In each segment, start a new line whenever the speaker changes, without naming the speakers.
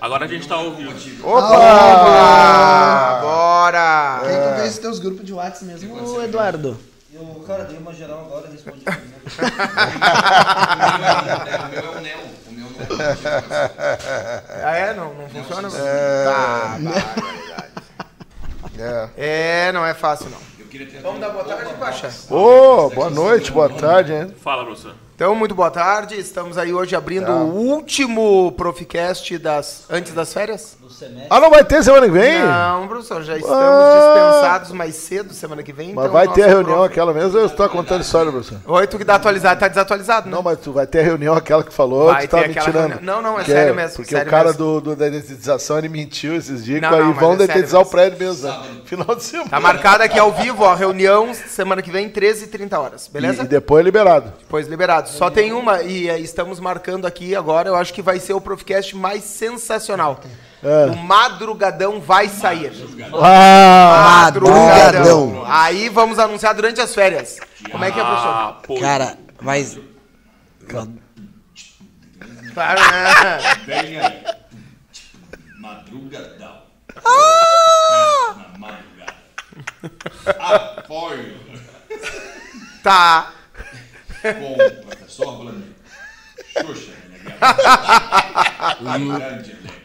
Agora a gente tá ao vivo.
Opa! Bora!
Quem teus grupos de WhatsApp mesmo, ô Eduardo?
Eu, cara, dei uma geral agora, respondi. né?
O meu é o Neo. O meu não é o
Ah, é? Não, não funciona?
É.
Tá, barbaridade. É, não é fácil não.
Eu queria ter
Vamos dar boa tarde, Pacha?
Ô, boa noite, boa tarde, hein?
Fala, professor.
Então, muito boa tarde. Estamos aí hoje abrindo
Tá.
o último Proficast das, antes das férias.
Do semestre.
Ah, não vai ter semana que vem?
Não, professor, já estamos
Ah.
dispensados mais cedo, semana que vem.
Mas
então
vai ter a reunião
prof-
aquela mesmo ou você tá contando história, professor?
Oi, tu que dá atualizado, tá desatualizado, né?
Não, mas tu vai ter a reunião aquela que falou,
Vai
tu tá
ter
me
aquela
tirando.
reunião. Não, não, é
Que
sério mesmo,
Porque
sério
o cara
mesmo.
do, do- da dedetização, ele mentiu esses dias,
Não, não, mas
vão
é
o prédio mesmo, né? Final de semana.
Tá marcada aqui ao vivo, ó, reunião semana que vem, 13h30 horas, beleza?
E, e depois é liberado.
Depois liberado. Só tem uma e eh, estamos marcando aqui agora, eu acho que vai ser o Proficast mais sensacional.
É.
O madrugadão vai sair.
Ah!
Madrugadão.
Aí vamos anunciar durante as férias. Como é que é, professor?
Ah, pô.
Cara, mas.
Claro, né?
Aí. Madrugadão. Na madrugada. Apoio
Tá.
Com o professor Vladimir. Xuxa, né? Grande elenco.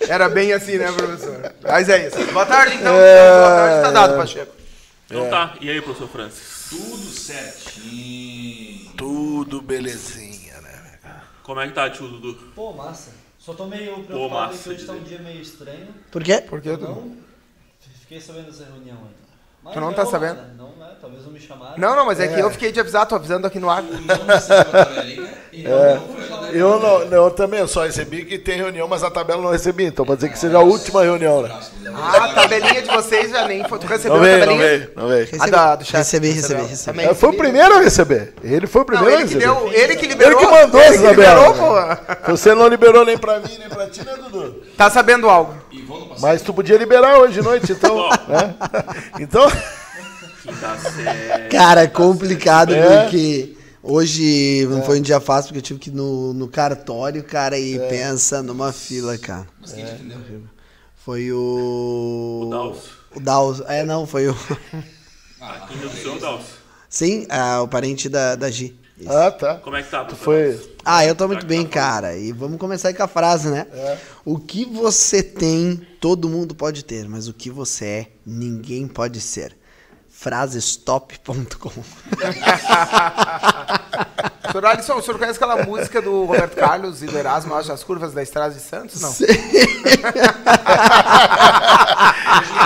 Era bem assim, né, professor? Mas é isso. Boa tarde, então. Boa tarde, tá dado, Pacheco.
Então tá. E aí, professor Francis?
Tudo certinho.
Tudo belezinha, né?
Como é que tá, tio Dudu?
Pô, massa. Só tô meio
Pô,
preocupado
massa,
que hoje tá um dia meio estranho.
Por quê?
Por tu
Não fiquei sabendo dessa reunião ainda. Mas
Tu não tá
rolar,
sabendo?
né? Não, né? Talvez não me chamaram.
Não, não, mas é, que eu fiquei de avisar, tô avisando aqui no ar.
Não recebeu a tabelinha não foi a tabelinha.
Eu não, não, eu também eu só recebi que tem reunião, mas a tabela eu não recebi. Então pode dizer que seja a última reunião, né?
Ah, a tabelinha de vocês já nem foi. Tu recebeu
Não
a
veio, não
tabelinha?
veio, não veio.
A da, do chefe.
Recebi, recebi, recebi.
Também
É, foi o
recebi.
primeiro a receber. Ele foi o
Não,
primeiro a
ele que,
receber.
deu, ele que liberou.
Ele que mandou
ele
essa
que
tabela.
pô.
Você não liberou nem pra mim, nem pra ti, né, Dudu?
Tá sabendo algo.
Mas tu podia liberar hoje de noite, então. né? Então.
Quinta série.
Cara, é complicado
É.
porque hoje não foi um dia fácil porque eu tive que ir no, no cartório, cara, e pensa numa fila, cara.
Mas quem entendeu?
Foi o.
O Daus.
O Daus. É, não, foi o.
Quem deu do seu, Daus?
Sim, ah, o parente da, da Gi. Isso.
Ah, tá.
Como é que tá,
Tu foi.
Ah, eu tô muito
que
bem,
tá
cara. E vamos começar aí com a frase, né? O que você tem, todo mundo pode ter, mas o que você é, ninguém pode ser. Frasestop.com.
Senhor Alisson, o senhor conhece aquela música do Roberto Carlos e do Erasmo, acho, as curvas da Estrada de Santos? Não.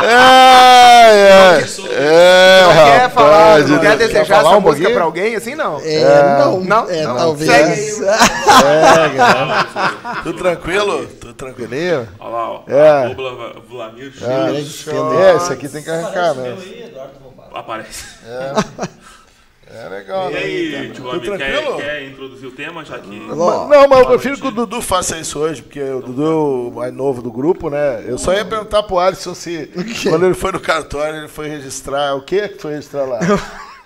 É, é. É,
Não quer falar,
rapaz,
não quer desejar
falar
essa
um
música
pouquinho?
pra alguém, assim, não?
É, não,
não?
é,
Não,
talvez.
segue
É, cara. Tudo tranquilo? Tudo tranquilinho?
Olha lá, ó.
É.
Vladimir
Ah, é, esse aqui tem que arrancar,
o
né?
aí.
Aparece.
É legal,
E
né?
aí, tio quer,
tranquilo?
quer introduzir o tema, já que...
Mas- Não, mas eu prefiro que o Dudu faça isso hoje, porque o Dudu é o mais novo do grupo, né? Eu só ia perguntar pro Alisson se quando ele foi no cartório, ele foi registrar. O que que foi registrar lá?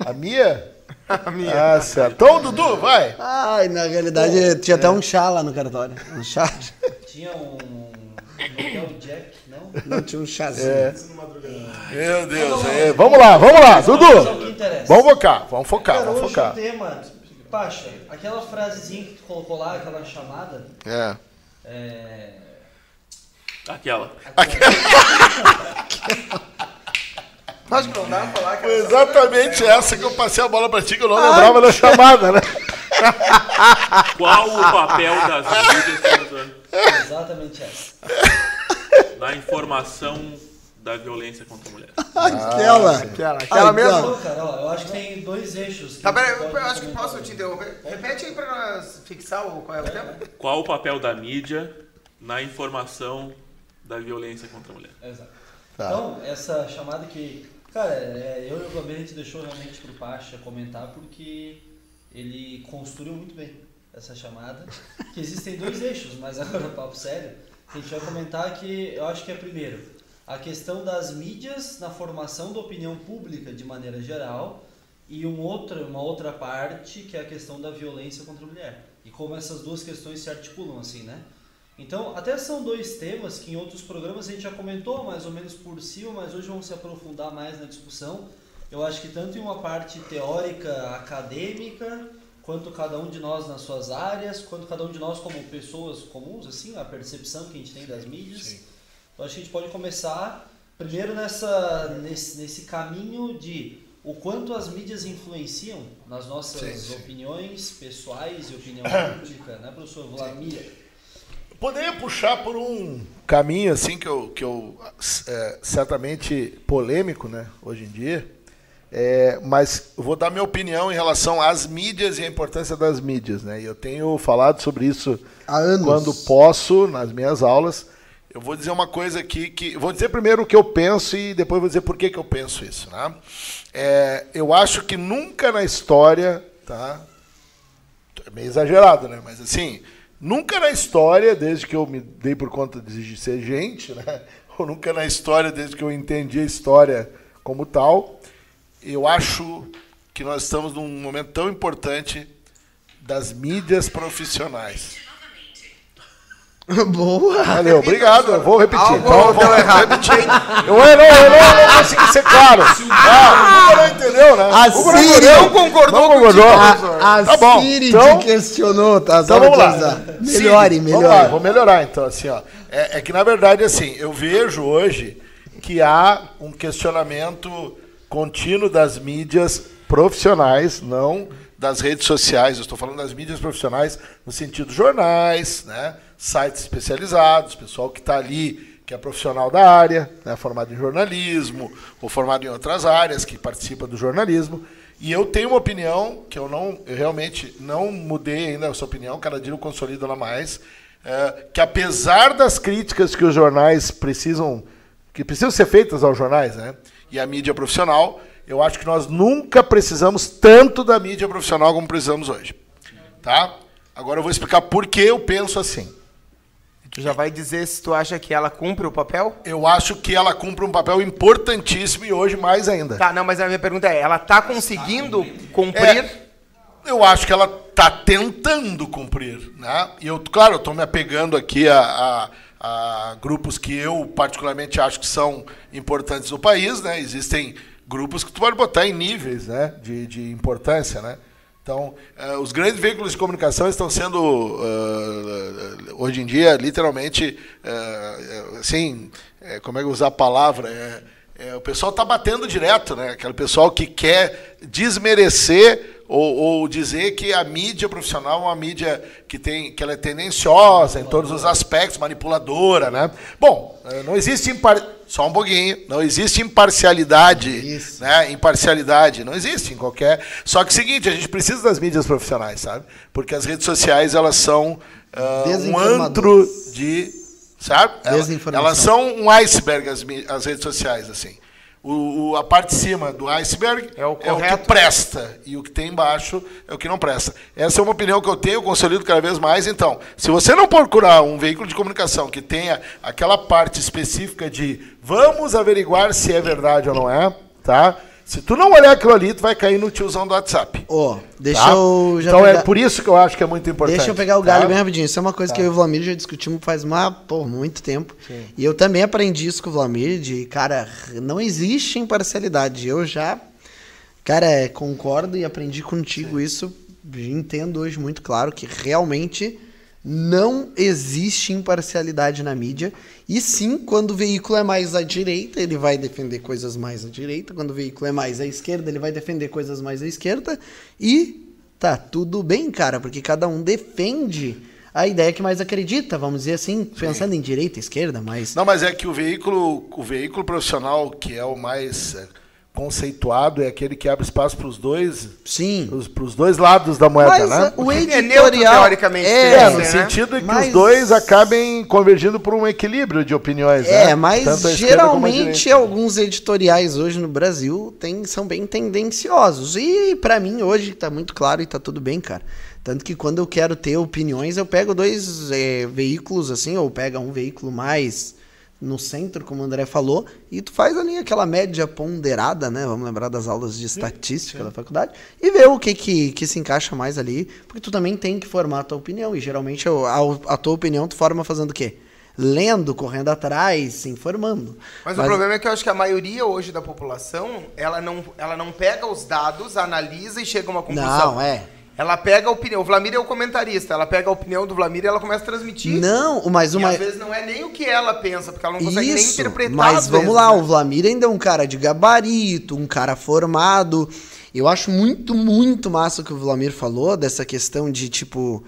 A Mia?
A minha.
Ah, certo. Então, Dudu, vai!
Ai, na realidade, tinha até um chá lá no cartório. Um chá.
Tinha um. Hotel Jack, não?
Não tinha um chazinho.
É. Meu Deus, é. Vamos lá, vamos lá, Dudu!
que.
Vamos focar, vamos focar,
Cara,
vamos
hoje
focar.
o tema. Pacha, aquela frasezinha que tu colocou lá, aquela chamada.
É.
É.
Aquela.
Acha que não dá pra falar,
Foi
cara?
exatamente essa que eu passei a bola pra ti, que eu não lembrava da chamada, né?
Qual o papel das mídias,
Exatamente essa.
Informação da violência contra a mulher?
Aquela.
Aquela, aquela
Ah,
mesmo.
cara, ó, eu acho que tem dois eixos. que
Tá, peraí, eu,
pode
acho que posso te interromper. Repete aí pra nós fixar o, qual é o tema.
Qual o papel da mídia na informação da violência contra a mulher?
Exato.
Tá.
Então, essa chamada que. Cara, é, eu e o Vlamir a gente deixou realmente pro Pacha comentar porque ele construiu muito bem essa chamada. Que existem dois eixos, mas agora papo sério. A gente vai comentar que eu acho que é primeiro a questão das mídias na formação da opinião pública de maneira geral e um outra, uma outra parte que é a questão da violência contra a mulher. E como essas duas questões se articulam assim, né? Então, até são dois temas que em outros programas a gente já comentou mais ou menos por cima, mas hoje vamos se aprofundar mais na discussão. Eu acho que tanto em uma parte teórica, acadêmica, quanto cada um de nós nas suas áreas, quanto cada um de nós como pessoas comuns, assim, a percepção que a gente tem das mídias. Eu acho que a gente pode começar primeiro nessa, nesse, nesse caminho de o quanto as mídias influenciam nas nossas
Sim, sim.
opiniões pessoais e opinião pública, né, professor Vladimir?
Poderia puxar por um caminho assim que eu, que eu é, certamente polêmico, né, hoje em dia. É, mas vou dar minha opinião em relação às mídias e a importância das mídias, né? Eu tenho falado sobre isso
Há anos.
quando posso nas minhas aulas. Eu vou dizer uma coisa aqui que vou dizer primeiro o que eu penso e depois vou dizer por que, que eu penso isso, né? É, eu acho que nunca na história, tá? É meio exagerado, né? Mas assim, nunca na história, desde que eu me dei por conta de ser gente, né? Ou nunca na história, desde que eu entendi a história como tal, eu acho que nós estamos num momento tão importante das mídias profissionais.
Boa!
Valeu, obrigado. Eu vou repetir.
Algo
Então, eu vou
errado.
repetir. Eu, não, eu, eu não consegui ser claro. Ah, o não entendeu, né?
A
O
Siri
não concordou
Não concordou.
A, a
Tá bom,
Siri
então-
te questionou, tá?
Então
Só
vamos lá.
Melhore, melhore.
vou melhorar então, assim, ó. É, é que na verdade, assim, eu vejo hoje que há um questionamento contínuo das mídias profissionais, não das redes sociais. Eu estou falando das mídias profissionais no sentido jornais, né, sites especializados, pessoal que está ali, que é profissional da área, né, formado em jornalismo ou formado em outras áreas, que participa do jornalismo. E eu tenho uma opinião que eu não, eu realmente não mudei ainda essa opinião, cada dia eu consolido ela mais, é, que apesar das críticas que os jornais precisam, que precisam ser feitas aos jornais, né, e à mídia profissional, eu acho que nós nunca precisamos tanto da mídia profissional como precisamos hoje, tá? Agora eu vou explicar por que eu penso assim.
Tu já vai dizer se tu acha que ela cumpre o papel?
Eu acho que ela cumpre um papel importantíssimo e hoje mais ainda.
Tá, não, mas a minha pergunta é, ela tá conseguindo cumprir?
É, eu acho que ela está tentando cumprir, né? E eu, claro, eu estou me apegando aqui a, a- a grupos que eu particularmente acho que são importantes no país, né? Existem grupos que tu pode botar em níveis, né? De, de importância, né? Então, eh, os grandes veículos de comunicação estão sendo, eh, hoje em dia, literalmente, eh, assim, eh, como é que usar a palavra? É, é, o pessoal está batendo direto, né? Aquele pessoal que quer desmerecer ou, ou dizer que a mídia profissional é uma mídia que tem que ela é tendenciosa em todos os aspectos, manipuladora, né? Bom, eh, não existe impar... só um pouquinho, não existe imparcialidade,
Isso.
né? Imparcialidade não existe em qualquer. Só que é o seguinte, a gente precisa das mídias profissionais, sabe? Porque as redes sociais elas são ah, um antro de, sabe? Ela-
Desinformação.
Elas são um iceberg as, as redes sociais assim. O, o- a parte de cima do iceberg
É o
que
correto.
presta e o que tem embaixo é o que não presta. Essa é uma opinião que eu tenho, consolido cada vez mais. Então, se você não procurar um veículo de comunicação que tenha aquela parte específica de vamos averiguar se é verdade ou não é, tá? Se tu não olhar aquilo ali, tu vai cair no tiozão do WhatsApp.
Ó, deixa
tá?
eu já
então
pegar...
é por isso que eu acho que é muito importante.
Deixa eu pegar o galho
tá?
bem rapidinho. Isso é uma coisa que eu e o Vlamir já discutimos faz uma, pô, muito tempo. E eu também aprendi isso com o Vlamir, de, cara, não existe imparcialidade. Eu já, cara, é, concordo e aprendi contigo isso. Entendo hoje muito claro que realmente não existe imparcialidade na mídia. E sim, quando o veículo é mais à direita, ele vai defender coisas mais à direita. Quando o veículo é mais à esquerda, ele vai defender coisas mais à esquerda. E tá tudo bem, cara, porque cada um defende a ideia que mais acredita, vamos dizer assim, pensando em direita, esquerda, mas.
Não, mas é que o veículo, o veículo profissional, que é o mais é, conceituado é aquele que abre espaço para os dois,
Sim.
para os dois lados da moeda,
Mas
né?
o
É neutro,
editorial...
teoricamente,
é,
É, no
né?
sentido que
Mas-
os dois acabem convergindo por um equilíbrio de opiniões, né?
É, mas
como a
geralmente alguns editoriais hoje no Brasil tem, são bem tendenciosos. E pra mim hoje tá muito claro e tá tudo bem, cara. Tanto que quando eu quero ter opiniões, eu pego dois é, veículos assim, ou pega um veículo mais no centro, como o André falou, e tu faz ali aquela média ponderada, né? Vamos lembrar das aulas de estatística da faculdade, e ver o que, que, que se encaixa mais ali, porque tu também tem que formar a tua opinião, e geralmente a, a tua opinião tu forma fazendo o quê? Lendo, correndo atrás, se informando.
Mas, o problema é que eu acho que a maioria hoje da população, ela não, ela não pega os dados, analisa e chega a uma conclusão.
Não, é.
Ela pega a opinião. O Vlamir é o comentarista. Ela pega a opinião do Vlamir e ela começa a transmitir.
Não, mas
E
uma.
às vezes não é nem o que ela pensa, porque ela não consegue nem
Isso,
interpretar.
mas vamos
vezes,
lá,
né?
o Vlamir ainda é um cara de gabarito, um cara formado. Eu acho muito, muito massa o que o Vlamir falou dessa questão de, tipo,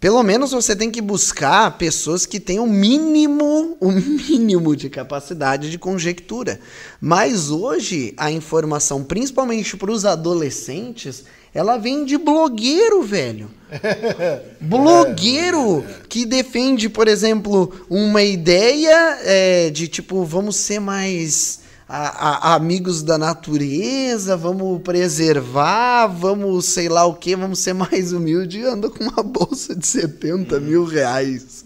pelo menos você tem que buscar pessoas que tenham o mínimo, o mínimo de capacidade de conjectura. Mas hoje a informação, principalmente para os adolescentes, ela vem de blogueiro, velho. Blogueiro que defende, por exemplo, uma ideia é, de tipo, vamos ser mais a- a- amigos da natureza, vamos preservar, vamos sei lá o que, vamos ser mais humilde e anda com uma bolsa de 70 mil reais.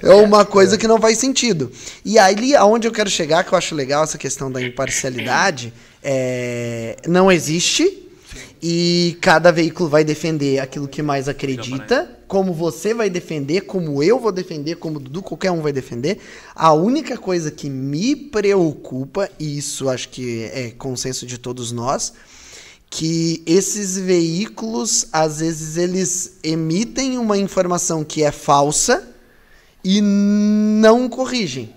É uma coisa que não faz sentido. E aí, aonde eu quero chegar, que eu acho legal essa questão da imparcialidade, é, não existe. E cada veículo vai defender aquilo que mais acredita, como você vai defender, como eu vou defender, como o Dudu, qualquer um vai defender. A única coisa que me preocupa, e isso acho que é consenso de todos nós, que esses veículos, às vezes, eles emitem uma informação que é falsa e não corrigem.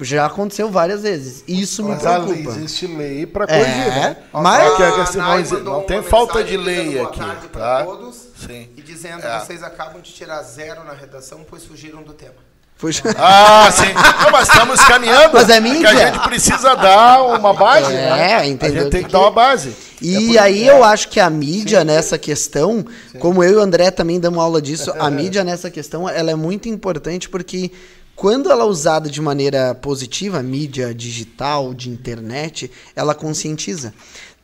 Já aconteceu várias vezes. Isso me
Mas a lei,
preocupa.
existe lei para
É,
corrigir, né?
mas-
É que a
A
questão
Nai
não,
mandou
não
uma
tem falta de lei
boa
aqui,
tarde pra
tá?
todos
Sim.
E dizendo
É.
vocês acabam de tirar zero na redação, pois fugiram do tema.
Puxa.
Ah, sim. Não, mas estamos caminhando.
Mas é
que
mídia.
a gente precisa dar uma base,
É,
né? A
entendeu?
gente tem que
Porque-
dar uma base.
E
É
aí eu acho que a mídia nessa questão, como eu e o André também damos aula disso, a mídia nessa questão ela é muito importante porque quando ela é usada de maneira positiva, a mídia digital, de internet, ela conscientiza.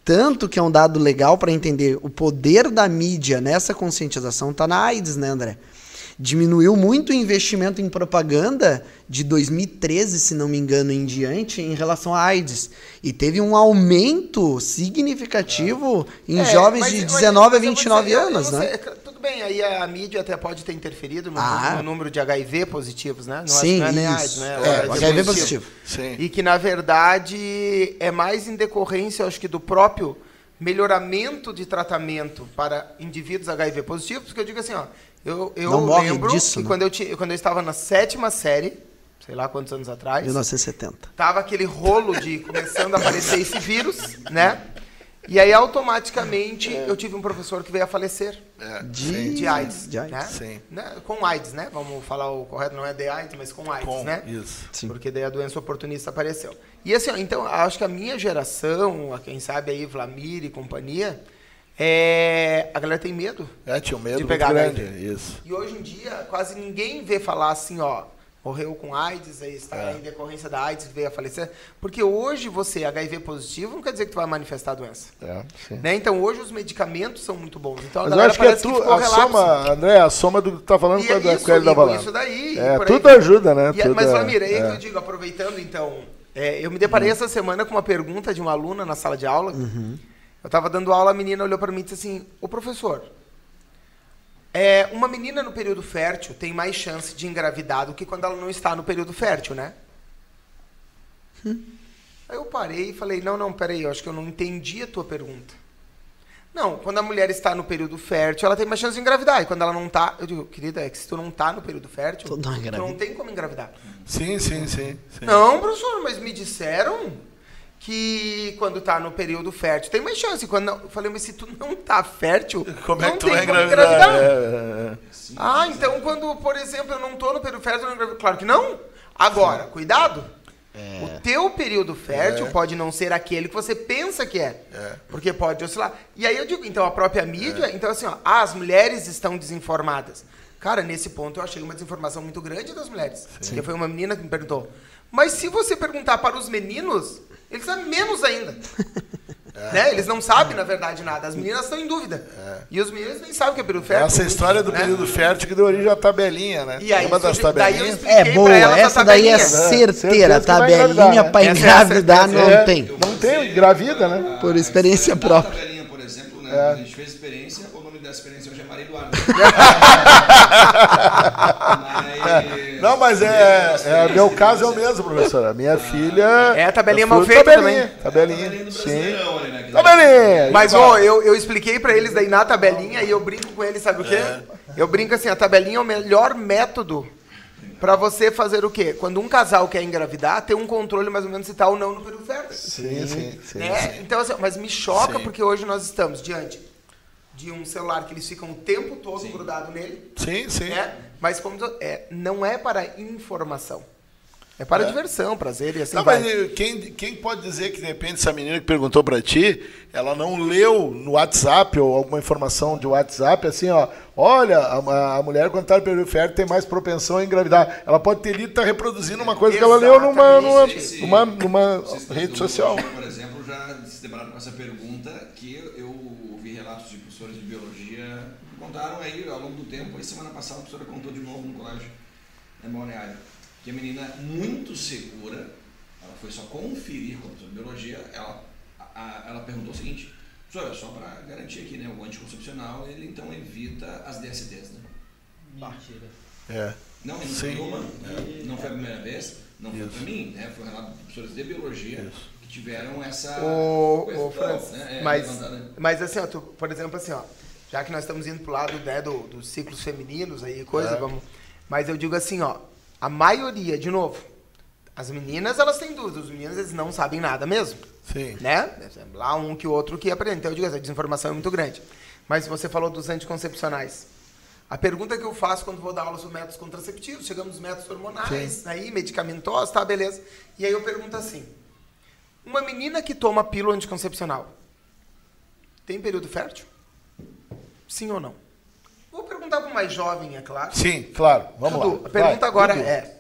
Tanto que é um dado legal para entender o poder da mídia nessa conscientização tá na AIDS, né, André? Diminuiu muito o investimento em propaganda de 2013, se não me engano, em diante, em relação à AIDS. E teve um aumento significativo em
É,
jovens
mas-
de
mas-
19 a
mas vou
29
dizer,
anos, né?
É bem, aí a mídia até pode ter interferido no,
Ah.
no número de HIV positivos, né? Não, que
Sim,
não é nem
isso.
AIDS, né?
É, o HIV positivo.
Sim.
E que, na verdade, é mais em decorrência, acho que, do próprio melhoramento de tratamento para indivíduos HIV positivos, porque eu digo assim, ó, eu, eu
Não
lembro
disso,
que
né?
quando, eu ti- quando eu estava na sétima série, sei lá quantos anos atrás,
1970.
tava aquele rolo de começando a aparecer esse vírus, né? E aí, automaticamente, eu tive um professor que veio a falecer
É,
De,
de AIDS,
de AIDS.
né?
Sim.
Né? Com AIDS, né? Vamos falar o correto, não é de AIDS, mas com AIDS,
Com,
né?
isso.
Sim.
Porque daí a doença oportunista apareceu. E assim, ó, então, acho que a minha geração, a quem sabe aí, Vlamir e companhia, é... a galera tem medo.
É, tinha um medo
De pegar
grande. Isso.
E hoje em dia, quase ninguém vê falar assim, ó, morreu com AIDS, aí está
É.
em decorrência da AIDS, veio a falecer. Porque hoje você, HIV positivo, não quer dizer que tu vai manifestar a doença.
É.
Né? Então, hoje os medicamentos são muito bons. Então,
Mas eu acho que é tu,
ficou
a
relapso.
soma, André, a soma do que tu tá falando
E
com
é isso,
com ele
Igor,
Valana.
isso daí.
É,
aí
tudo
vai.
ajuda, né?
E é-
Tudo
mas,
é-
Vlamir, aí
é.
que eu digo, aproveitando então, é, eu me deparei
Uhum.
essa semana com uma pergunta de uma aluna na sala de aula.
Uhum.
Eu estava dando aula, a menina olhou para mim e disse assim: Ô professor, é, uma menina no período fértil tem mais chance de engravidar do que quando ela não está no período fértil, né?
Hum.
Aí eu parei e falei: Não, não, peraí, eu acho que eu não entendi a tua pergunta. Não, quando a mulher está no período fértil, ela tem mais chance de engravidar. E quando ela não está, eu digo, querida, é que se tu não está no período fértil,
Tu não
tu não tem como engravidar.
Sim, sim, sim. sim.
Não, professor, mas me disseram que quando tá no período fértil tem mais chance. Quando não, eu falei, mas se tu não tá fértil,
Como é
não
que tu
tem
vai
como
engravidar? É, é, é.
Ah, então quando, por exemplo, eu não tô no período fértil, eu não engravido. Claro que não. Agora, cuidado. O teu período fértil pode não ser aquele que você pensa que é. Porque pode oscilar. E aí eu digo, então a própria mídia, então assim, ó, ah, as mulheres estão desinformadas. Cara, nesse ponto eu achei uma desinformação muito grande das mulheres. Porque foi uma menina que me perguntou. Mas se você perguntar para os meninos, eles sabem menos ainda. Né? Eles não sabem, na verdade, nada. As meninas estão em dúvida. E os meninos nem sabem o que é período fértil.
Essa história do
né?
período fértil que deu origem à tabelinha, né?
E aí,
Uma das tabelinhas.
É boa, essa daí é
tabelinha.
certeira. Tabelinha
né? É a
engravidar não
É,
tem.
Não tem, engravida, né?
Por experiência própria.
Né?
É.
A gente fez experiência, o nome dessa experiência hoje é Maria Eduarda. Mas-
Não, mas é, é meu caso é o mesmo, professor. A minha filha.
É a tabelinha
fui
mal feita
tabelinha,
também.
Tabelinha.
Tabelinha do
Sim.
Ali, né?
Tabelinha.
Mas, ó, eu, eu expliquei pra eles daí na tabelinha e eu brinco com eles, sabe o quê? Eu brinco assim, a tabelinha é o melhor método pra você fazer o quê? Quando um casal quer engravidar, ter um controle mais ou menos se tá ou não no período fértil.
Sim, sim, sim.
né? Então, assim, mas me choca
Sim.
porque hoje nós estamos diante de um celular que eles ficam o tempo todo grudado nele,
Sim, sim.
né? Mas como é, não é para informação. É para
É.
diversão, prazer e assim
Não,
vai.
mas eh, quem, quem pode dizer que de repente essa menina que perguntou pra ti, ela não leu no WhatsApp ou alguma informação de WhatsApp, assim, ó, olha, a, a mulher quando tá no período fértil tem mais propensão a engravidar. Ela pode ter lido e tá reproduzindo uma coisa que ela leu numa, numa,
Esse-
numa, numa rede social.
Por exemplo, já se depararam com essa pergunta que eu ouvi relatos de professores de biologia que contaram aí ao longo do tempo. Aí semana passada a professora contou de novo no colégio em Balneário que a menina muito segura, ela foi só conferir com a professora de biologia, ela, a- a- ela perguntou o seguinte, professora, só para garantir aqui, né, o anticoncepcional, ele então evita as DSTs, né?
Mentira.
É.
Não, e não
Sim.
foi uma, né? não foi a primeira vez, não foi para mim, né? Foi um relato de professores de biologia que tiveram essa
Ô,
coisa
ô,
toda,
Francis,
né? É,
mas,
levantada.
mas assim, ó, tu, por exemplo, assim, ó, já que nós estamos indo pro lado né, do, dos ciclos femininos aí, coisa,
É.
vamos. Mas eu digo assim, ó, a maioria, de novo, as meninas elas têm dúvidas, os meninos eles não sabem nada mesmo,
Sim.
né? Lá um que o outro que aprende. Então eu digo, essa desinformação é muito grande. Mas você falou dos anticoncepcionais. A pergunta que eu faço quando vou dar aula sobre métodos contraceptivos, chegamos nos métodos hormonais, aí, medicamentosos, tá, beleza. E aí eu pergunto assim: uma menina que toma pílula anticoncepcional tem período fértil? Sim ou não? Perguntar para o mais jovem, é claro.
Sim, claro. Vamos
Dudu,
lá.
a pergunta
Vai,
agora
Dudu.
é: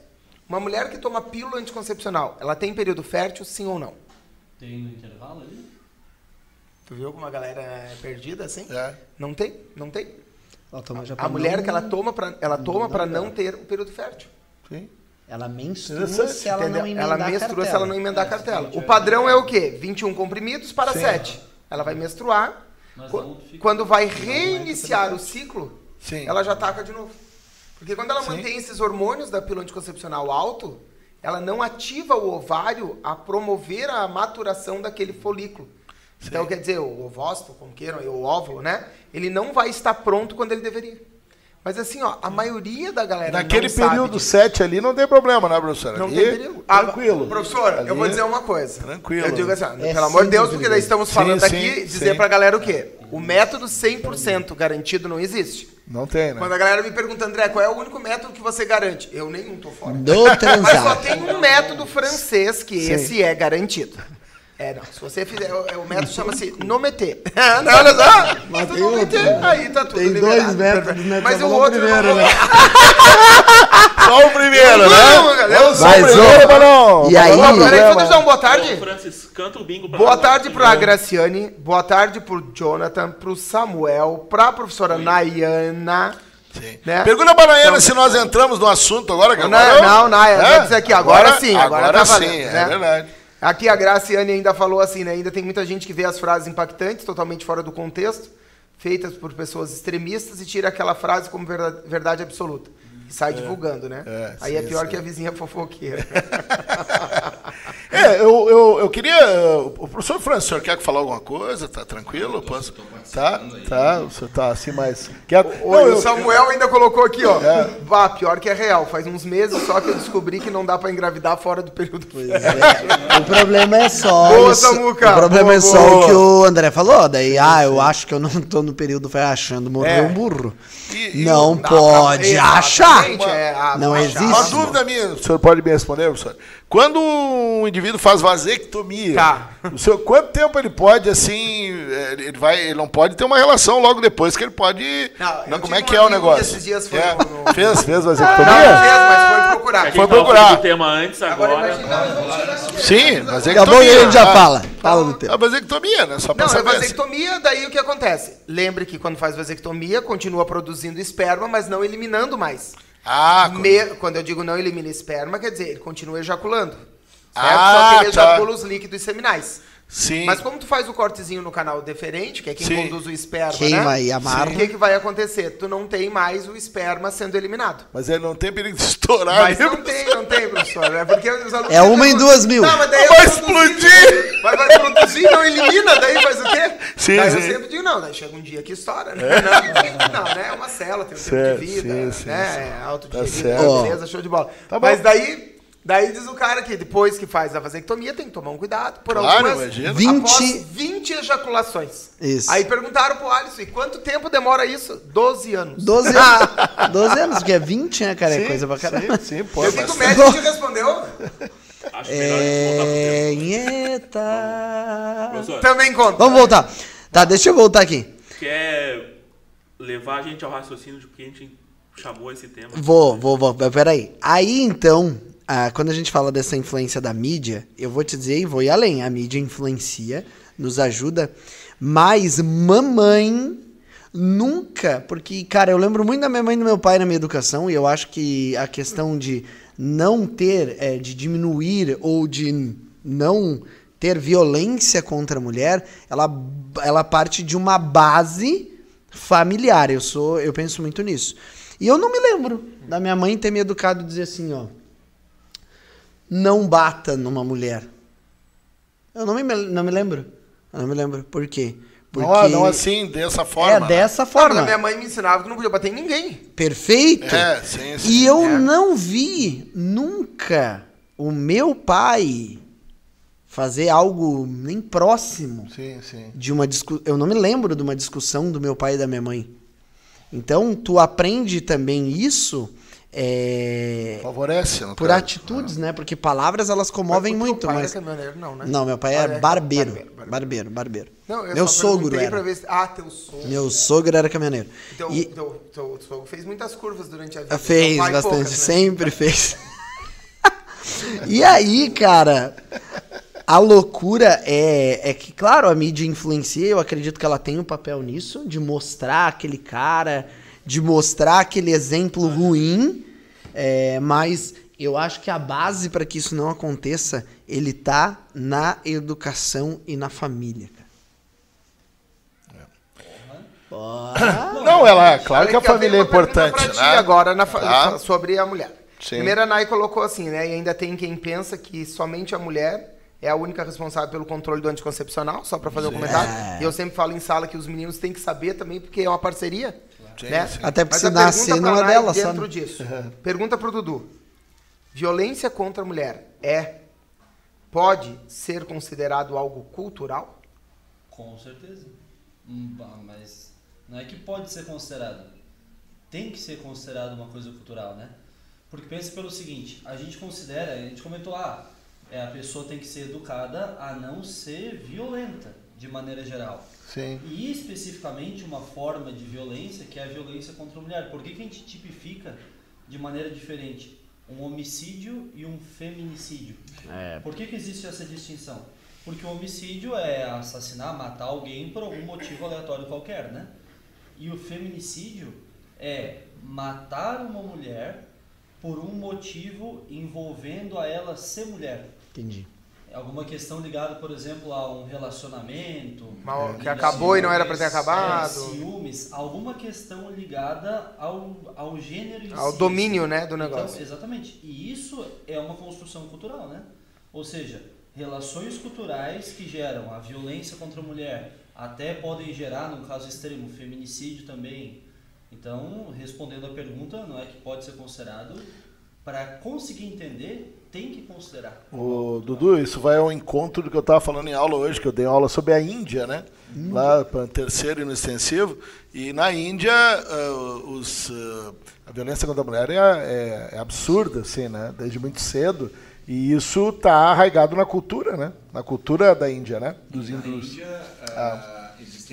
uma mulher que toma pílula anticoncepcional, ela tem período fértil, sim ou não?
Tem no intervalo ali?
Tu viu como a galera é perdida assim?
É.
Não tem, não tem.
Ela toma já
A mulher
não-
que ela toma para ela toma para não ter o período fértil.
Sim.
Ela menstrua se ela
entendeu?
não emendar
ela
a
menstrua
cartela.
se ela não emendar a
É,
cartela.
sim,
O padrão é o quê? 21 comprimidos para
Sim.
7. Ela vai menstruar.
Mas não
Quando vai reiniciar o ciclo,
Sim.
ela já ataca de novo. Porque quando ela
Sim.
mantém esses hormônios da pílula anticoncepcional alto, ela não ativa o ovário a promover a maturação daquele folículo. Então, quer dizer, o ovócito, como queiram, o óvulo, né? Ele não vai estar pronto quando ele deveria. Mas assim, ó, a maioria da galera
Naquele
não
período
disso.
7 ali não tem problema, né, professora?
Não
Ali,
tem perigo. Ah,
Tranquilo.
professor,
Ali-
eu vou dizer uma coisa.
Tranquilo.
Eu digo assim, ó,
É
pelo amor de Deus, porque daí estamos falando
sim,
aqui, dizer
sim.
pra galera o quê? O método 100% garantido não existe.
Não tem, né?
Quando a galera me pergunta, André, qual é o único método que você garante? Eu nenhum, tô fora.
Do
Mas só
transar.
tem um método francês que
Sim.
esse é garantido. É, não. Se você fizer. O, o método chama-se Nometer. não, olha só.
Mas tem outro, né?
aí tá tudo
Tem
liberado.
dois métodos, né?
Mas
Só
o outro. eu não
primeiro, né?
Só o primeiro,
Não,
né?
galera,
Eu sou o
Mas,
primeiro,
ô,
mas não.
e aí-
não é
Peraí, deixa eu dar um boa
Ô,
tarde.
Francis, canta o bingo pra
Boa tarde pra Graciane, boa tarde pro Jonathan, pro Samuel, pra professora Nayana.
Sim.
Né?
Pergunta pra Nayana
Então-
se nós entramos no assunto agora. Que
Não,
agora
não, Naya,
É?
vai dizer aqui, agora sim, agora tá valendo,
sim, é
né?
verdade.
Aqui a Graciane ainda falou assim, né? Ainda tem muita gente que vê as frases impactantes, totalmente fora do contexto, feitas por pessoas extremistas e tira aquela frase como verda- verdade absoluta. E sai divulgando, né?
é,
Aí
sim,
é pior
sim.
que a vizinha fofoqueira.
É, eu, eu, eu queria. O professor Francis, o senhor quer falar alguma coisa? Tá tranquilo? Posso? Tá, tá. O senhor tá assim, mas. Quer...
Oi,
Não, eu-
o Samuel ainda colocou aqui, ó. Vá, pior que é real. Faz uns meses só que eu descobri que não dá pra engravidar fora do período.
Pois é. o problema é só.
Boa,
isso-
Samuca.
O problema
Boa,
é só
boa.
o que o André falou. Daí, ah, eu acho que eu não tô no período foi achando morreu
É.
um burro.
E-
não
Dá pra-
pode achar.
É, a-
Não
achar.
existe.
Uma dúvida minha, o senhor pode me responder, professor? Quando um indivíduo faz vasectomia,
Tá.
o senhor, quanto tempo ele pode, assim, eh, ele vai, ele não pode ter uma relação logo depois que ele pode.
Não, eu
como é que é o negócio?
esses dias foi
É,
no-
Fez, fez
Não,
vasectomia?
não fez, mas foi
A
procurar.
gente
Foi procurar.
do tema antes,
Agora
agora.
imagina.
Sim,
a
vasectomia.
pouco a gente já
Ah,
fala. Fala do tempo.
A vasectomia, né? Só pra
Não, é
saber.
vasectomia, daí o que acontece? Lembre que quando faz vasectomia, continua produzindo esperma, mas não eliminando mais.
Ah, quando-
Me- quando eu digo não elimina esperma, quer dizer, ele continua ejaculando. Certo?
Ah,
Só que ele
tá.
ejacula os líquidos seminais.
Sim.
Mas como tu faz o cortezinho no canal deferente, que é quem
Sim.
conduz o esperma,
Queima
né?
e amarra.
O que, que vai acontecer? Tu não tem mais o esperma sendo eliminado.
Mas ele não tem perigo de estourar.
Mas
né?
não tem, não tem, professor. É porque os alunos
É uma em duas mil.
Não, mas daí
Vai
é
explodir!
Mas vai produzir, não elimina, daí faz o quê?
Sim,
daí
sim.
eu sempre digo, não, daí chega um dia que estoura, né? Não, não, né? É uma célula, tem um
Certo,
tempo de vida,
sim, sim,
né? É autodigerida,
certo.
beleza, show de bola.
Tá
mas daí, daí diz o cara que depois que faz a vasectomia tem que tomar um cuidado por
Claro,
algumas...
imagina.
20
Após 20 ejaculações.
Isso.
Aí perguntaram pro Alisson, e quanto tempo demora isso? 12 anos.
12 anos. 12 anos, porque é 20, né, cara? É
Sim,
coisa pra caramba.
Sim, sim, pô.
Eu vi que o médico te respondeu.
Acho melhor a gente voltar pro tema.
É,
Também conta.
Vamos voltar. Tá, deixa eu voltar aqui.
quer levar a gente ao raciocínio de que a gente chamou esse tema?
Vou, vou, vou. Peraí. Aí então, ah, quando a gente fala dessa influência da mídia, eu vou te dizer e vou ir além. A mídia influencia, nos ajuda, mas mamãe nunca. Porque, cara, eu lembro muito da minha mãe e do meu pai na minha educação, e eu acho que a questão de não ter, é, de diminuir ou de não ter violência contra a mulher, ela, ela parte de uma base familiar. Eu sou, eu penso muito nisso. E eu não me lembro da minha mãe ter me educado dizer assim, ó, não bata numa mulher. Eu não me, não me lembro. Eu não me lembro. Por quê? Porque
Não, não assim, dessa forma.
é dessa
Ah,
forma.
a minha mãe me ensinava que não podia bater em ninguém.
Perfeito.
É, sim, sim.
E eu
É.
não vi nunca o meu pai fazer algo nem próximo
Sim, sim.
de uma discussão. Eu não me lembro de uma discussão do meu pai e da minha mãe. Então, tu aprende também isso é,
Favorece, no
por
caso.
atitudes, né? Porque palavras elas comovem muito,
pai
mas.
era caminhoneiro, não, né?
Não, meu pai
Ah,
é
é,
barbeiro.
barbeiro,
Barbeiro, barbeiro.
Não, eu
Meu sogro era.
se... Ah, teu sogro.
Meu sogro era caminhoneiro.
Teu,
E
teu, teu sogro fez muitas curvas durante a vida.
fez bastante,
poucas, né?
sempre fez. e aí, cara, a loucura é, é que, claro, a mídia influencia, eu acredito que ela tem um papel nisso, de mostrar aquele cara, de mostrar aquele exemplo ruim, é, mas eu acho que a base para que isso não aconteça, ele tá na educação e na família, cara.
Não, ela, é claro
Olha
que a família é importante,
pra ti
né?
agora na fa-
Tá.
sobre a mulher.
Sim.
Primeiro a Nai colocou assim, né? E ainda tem quem pensa que somente a mulher é a única responsável pelo controle do anticoncepcional, só pra fazer um comentário.
É.
E eu sempre falo em sala que os meninos têm que saber também, porque é uma parceria.
Sim,
né?
sim.
Até porque
Mas
se nascer não é dela
dentro
né?
disso. Pergunta pro Dudu. Violência contra a mulher é pode ser considerado algo cultural?
Com certeza. Hum, mas não é que pode ser considerado. Tem que ser considerado uma coisa cultural, né? Porque pensa pelo seguinte, a gente considera, a gente comentou, ah, é, a pessoa tem que ser educada a não ser violenta, de maneira geral.
Sim.
E especificamente uma forma de violência que é a violência contra a mulher. Por que, que a gente tipifica de maneira diferente um homicídio e um feminicídio? Por que, que existe essa distinção? Porque o homicídio é assassinar, matar alguém por algum motivo aleatório qualquer, né? E o feminicídio é matar uma mulher por um motivo envolvendo a ela ser mulher.
Entendi.
Alguma questão ligada, por exemplo, a um relacionamento.
Mal- que
ligada
acabou
a
e não era pra ter
ciúmes,
acabado.
é, ciúmes, alguma questão ligada ao, ao gênero
Ao
si.
domínio, né, do
Então,
negócio.
exatamente. E isso é uma construção cultural, né? Ou seja, relações culturais que geram a violência contra a mulher, até podem gerar, no caso extremo, feminicídio também. Então, respondendo a pergunta, não é que pode ser considerado, para conseguir entender, tem que considerar.
O Dudu, isso vai ao encontro do que eu estava falando em aula hoje, que eu dei aula sobre a Índia, né? Lá para terceiro e no extensivo. E na Índia, uh, os, uh, a violência contra a mulher é, é, é, absurda, assim, né? Desde muito cedo. E isso está arraigado na cultura, né? Na cultura da Índia, né?
Dos na Índia, uh, ah.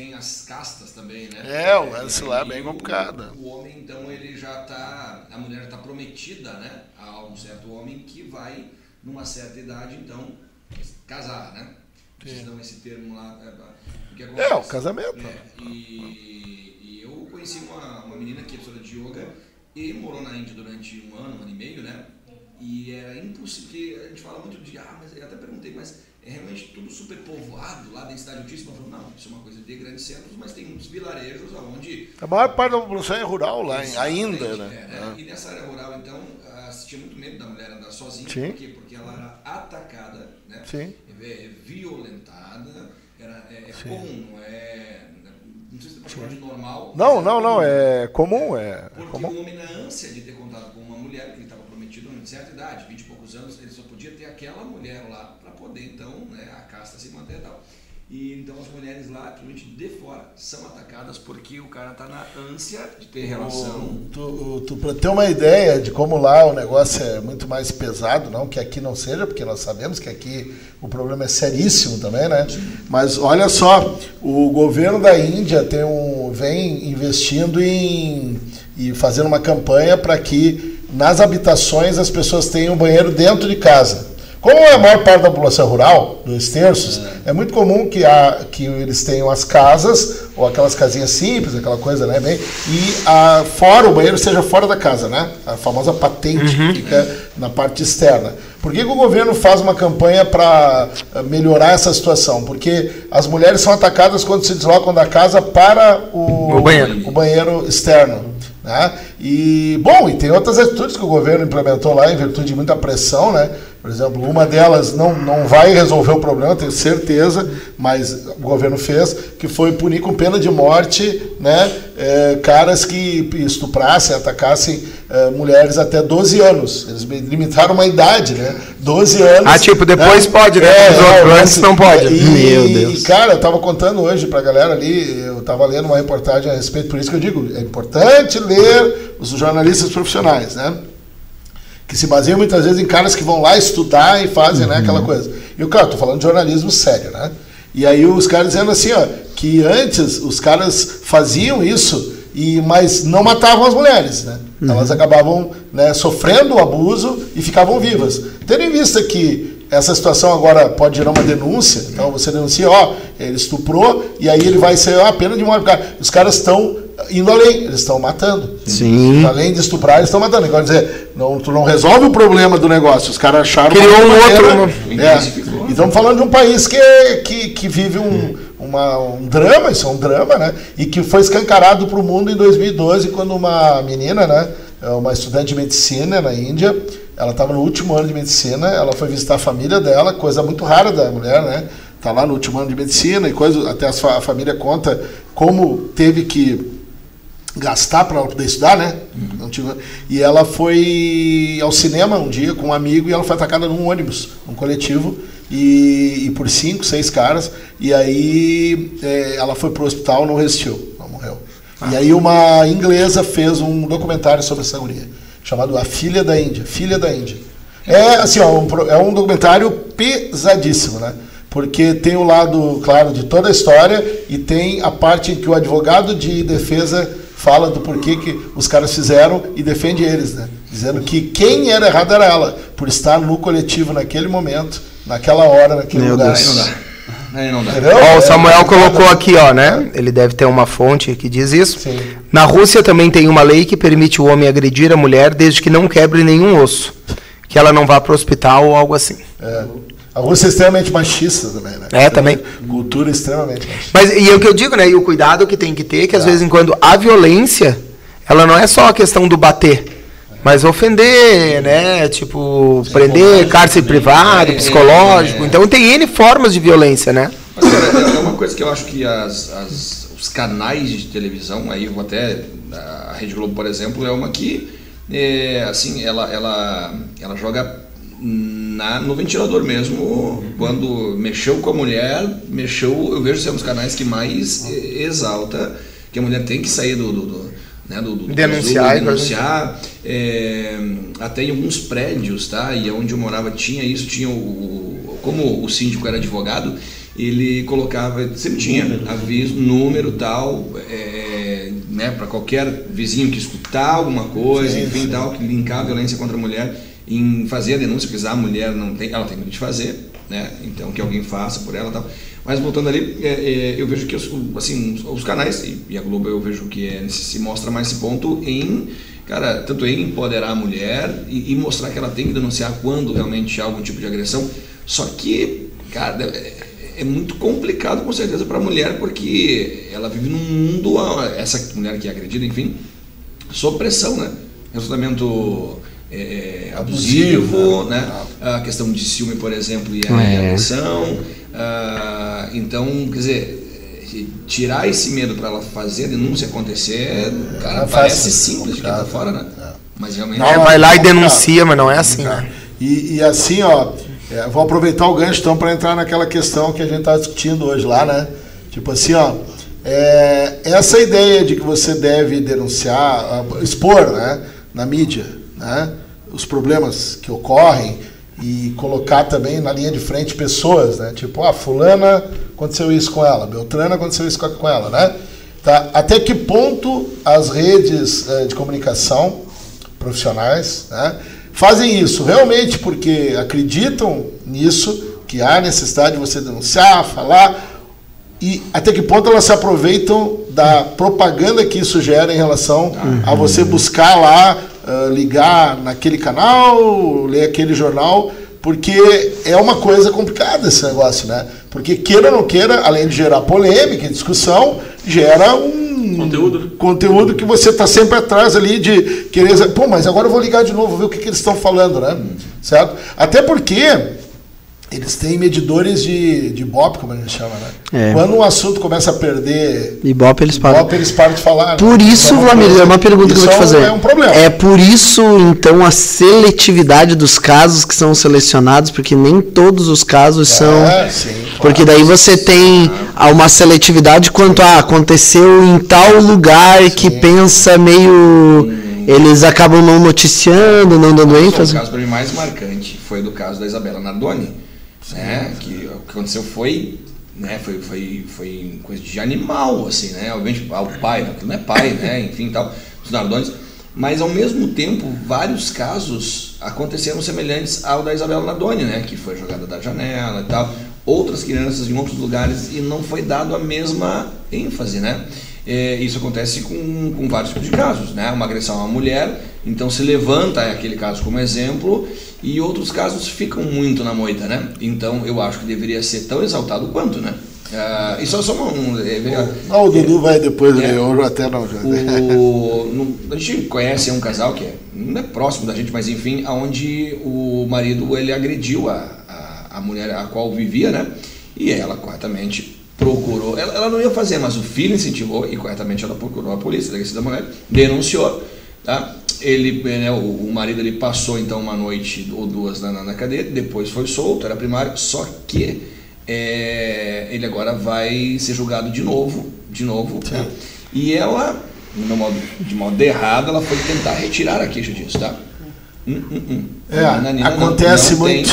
Existem as castas também, né?
É, o lance lá é bem complicado.
O, o homem, então, ele já está... A mulher está prometida, né? A um certo homem que vai, numa certa idade, então, casar, né? Vocês dão esse termo lá.
É, é o casamento. É,
e, e, eu conheci uma, uma menina que é professora de yoga e morou na Índia durante um ano, um ano e meio, né? E era impossível, porque a gente fala muito de, ah, mas eu até perguntei, mas é realmente tudo super povoado, lá densidade altíssima. Falou, não, isso é uma coisa de grandes centros, mas tem muitos vilarejos onde.
A maior parte da população é rural lá, ainda, né?
É, né? E nessa área rural, então, se tinha muito medo da mulher andar sozinha. Sim. Por quê? Porque ela era atacada, né?
Sim.
É, violentada, era, é, é comum, não é. Não sei se você pode de normal.
Não, não, não, é comum. É
porque
comum.
o homem, na ânsia de ter contato com uma mulher, que ele estava prometido em certa idade, 20 e poucos anos, ele só podia ter aquela mulher lá para poder, então, né, a casta se manter e tal. E então as mulheres lá, principalmente de fora, são atacadas porque o cara tá na ânsia de ter relação.
Tu, tu, para ter uma ideia de como lá o negócio é muito mais pesado, não que aqui não seja, porque nós sabemos que aqui o problema é seríssimo também, né? Mas olha só, o governo da Índia tem um, vem investindo em e fazendo uma campanha para que nas habitações as pessoas tenham banheiro dentro de casa. Como é a maior parte da população rural, dois terços, é, é muito comum que, a, que eles tenham as casas, ou aquelas casinhas simples, aquela coisa, né? Bem, e a, fora, o banheiro seja fora da casa, né? A famosa patente uhum. que fica na parte externa. Por que, que o governo faz uma campanha para eh, melhorar essa situação? Porque as mulheres são atacadas quando se deslocam da casa para o,
o banheiro.
o banheiro externo. Né? E, bom, e tem outras atitudes que o governo implementou lá em virtude de muita pressão, né? Por exemplo, uma delas não, não vai resolver o problema, tenho certeza, mas o governo fez, que foi punir com pena de morte né, é, caras que estuprassem, atacassem é, mulheres até 12 anos. Eles limitaram uma idade, né? 12 anos.
Ah, tipo, depois né? pode, né? É, é, antes não pode.
E, Meu Deus. E, cara, eu tava contando hoje pra galera ali, eu tava lendo uma reportagem a respeito, por isso que eu digo, é importante ler os jornalistas profissionais, né? que se baseiam muitas vezes em caras que vão lá estudar e fazem né, aquela uhum. coisa. E o cara, tô falando de jornalismo sério, né? E aí os caras dizendo assim, ó, que antes os caras faziam isso e mas não matavam as mulheres, né? Uhum. Elas acabavam né, sofrendo o abuso e ficavam vivas. Tendo em vista que essa situação agora pode gerar uma denúncia, então você denuncia, ó, ele estuprou e aí ele vai ser a pena de morte. Os caras estão indo além, eles estão matando.
Sim.
Além de estuprar, eles estão matando. Quer dizer, não, tu não resolve o problema do negócio. Os caras acharam.
Criou um maneira, outro.
É. E estamos falando de um país que, que, que vive um, uma, um drama, isso é um drama, né? E que foi escancarado para o mundo em 2012, quando uma menina, né? Uma estudante de medicina na Índia, ela estava no último ano de medicina, ela foi visitar a família dela, coisa muito rara da mulher, né? Tá lá no último ano de medicina e coisa, até a família conta como teve que gastar para ela poder estudar, né? Não tinha... E ela foi ao cinema um dia com um amigo e ela foi atacada num ônibus, num coletivo, e, e por cinco, seis caras. E aí é, ela foi pro hospital, não resistiu, não morreu. Ah. E aí uma inglesa fez um documentário sobre essa guria, chamado A Filha da Índia, Filha da Índia. É assim, ó, um, é um documentário pesadíssimo, né? Porque tem o lado, claro, de toda a história e tem a parte em que o advogado de defesa fala do porquê que os caras fizeram e defende eles, né? Dizendo que quem era errado era ela, por estar no coletivo naquele momento, naquela hora, naquele Meu lugar. Deus.
Aí não dá. Ó, o Samuel é, colocou aqui, ó, né? Ele deve ter uma fonte que diz isso. Sim. Na Rússia também tem uma lei que permite o homem agredir a mulher desde que não quebre nenhum osso. Que ela não vá para o hospital ou algo assim.
É. A Rússia é extremamente machista também, né?
É, também.
Cultura extremamente
machista. Mas e é o que eu digo, né? E o cuidado que tem que ter, que às é. vezes em quando a violência, ela não é só a questão do bater. Mas ofender, né? Tipo, prender, cárcere privado,
É,
psicológico.
é.
Então tem N formas de violência, né?
Mas, cara, é uma coisa que eu acho que as, as- os canais de televisão, aí eu vou até. A Rede Globo, por exemplo, é uma que. é, assim, ela, ela, ela joga na, no ventilador mesmo. Quando mexeu com a mulher, mexeu. Eu vejo ser um dos canais que mais exalta que a mulher tem que sair do. do, do né, do, do
Denunciar,
casulo, denunciar é, até em alguns prédios, tá? E onde eu morava tinha isso, tinha o, o- como o síndico era advogado, ele colocava, sempre tinha aviso, número tal, é, né, para qualquer vizinho que escutar alguma coisa, enfim, tal, que linkar a violência contra a mulher, em fazer a denúncia, porque a mulher não tem, ela tem medo de fazer, né? Então que alguém faça por ela, tal. Mas voltando ali, é, é, eu vejo que os, assim, os canais e, e a Globo eu vejo que é, se mostra mais esse ponto em cara, tanto em empoderar a mulher e, e mostrar que ela tem que denunciar quando realmente há algum tipo de agressão. Só que, cara, é, é muito complicado com certeza para a mulher porque ela vive num mundo, essa mulher que é agredida, enfim, sob pressão, né? Relacionamento é, abusivo, né? A questão de ciúme, por exemplo, e a
É.
agressão. Ah, então, quer dizer, tirar esse medo para ela fazer a denúncia acontecer, cara,
é
parece
fácil,
simples de quem tá fora, né?
É.
Mas realmente.
Não,
É, vai lá e denuncia, mas não é assim, né?
E, e assim, ó, é, vou aproveitar o gancho então para entrar naquela questão que a gente está discutindo hoje lá, né? Tipo assim, ó, é, essa ideia de que você deve denunciar, ah, expor, né, na mídia, né, os problemas que ocorrem e colocar também na linha de frente pessoas, né? Tipo, ah, fulana aconteceu isso com ela, Beltrana aconteceu isso com ela, né? Tá? Até que ponto as redes eh, de comunicação profissionais né, fazem isso realmente porque acreditam nisso, que há necessidade de você denunciar, falar, e até que ponto elas se aproveitam da propaganda que isso gera em relação a você buscar lá, ligar naquele canal, ler aquele jornal, porque é uma coisa complicada esse negócio, né? Porque queira ou não queira, além de gerar polêmica e discussão, gera um
Conteúdo,
conteúdo que você está sempre atrás ali de querer. Pô, mas agora eu vou ligar de novo, ver o que, que eles estão falando, né? Certo? Até porque eles têm medidores de, de Ibope, como a gente chama, né?
É.
Quando um assunto começa a perder
Ibope eles param.
Ibope, eles param de falar. né?
Por isso,
é
Vlamir, é uma pergunta que eu vou te
isso
fazer.
É um problema.
É por isso, então, a seletividade dos casos que são selecionados, porque nem todos os casos são.
É, sim, claro.
Porque daí você tem ah, uma seletividade quanto a aconteceu em tal lugar que pensa meio. Eles acabam não noticiando, não dando
O
ênfase.
caso para mim mais marcante foi do caso da Isabela Nardoni, né? Que o que aconteceu foi, né? Foi, foi, foi coisa de animal, assim, né? Obviamente, ah, o pai, aquilo não é pai, né? Enfim, tal, os Nardones. Mas ao mesmo tempo, vários casos aconteceram semelhantes ao da Isabela Nardoni, né? Que foi jogada da janela e tal. Outras crianças em outros lugares e não foi dado a mesma ênfase, né? É, isso acontece com, com vários tipos de casos, né? Uma agressão a uma mulher, então se levanta aquele caso como exemplo e outros casos ficam muito na moita, né? Então eu acho que deveria ser tão exaltado quanto, né? Ah, e só só um, é, veja,
Não, o Dudu vai depois,
É.
né? eu até não. Já.
o, no- a gente conhece um casal que é, não é próximo da gente, mas enfim, aonde o marido ele agrediu a, a, a mulher a qual vivia, né? E ela corretamente procurou, ela, ela não ia fazer, mas o filho incentivou e corretamente ela procurou a polícia, a delegacia da mulher, denunciou, tá? Ele, né, o, marido ele passou então uma noite ou duas na, na, cadeia, depois foi solto, era primário, só que é, ele agora vai ser julgado de novo, de novo, né? E ela, no modo, de modo errado, ela foi tentar retirar a queixa disso, tá? Hum, hum, hum.
É, acontece
não
muito.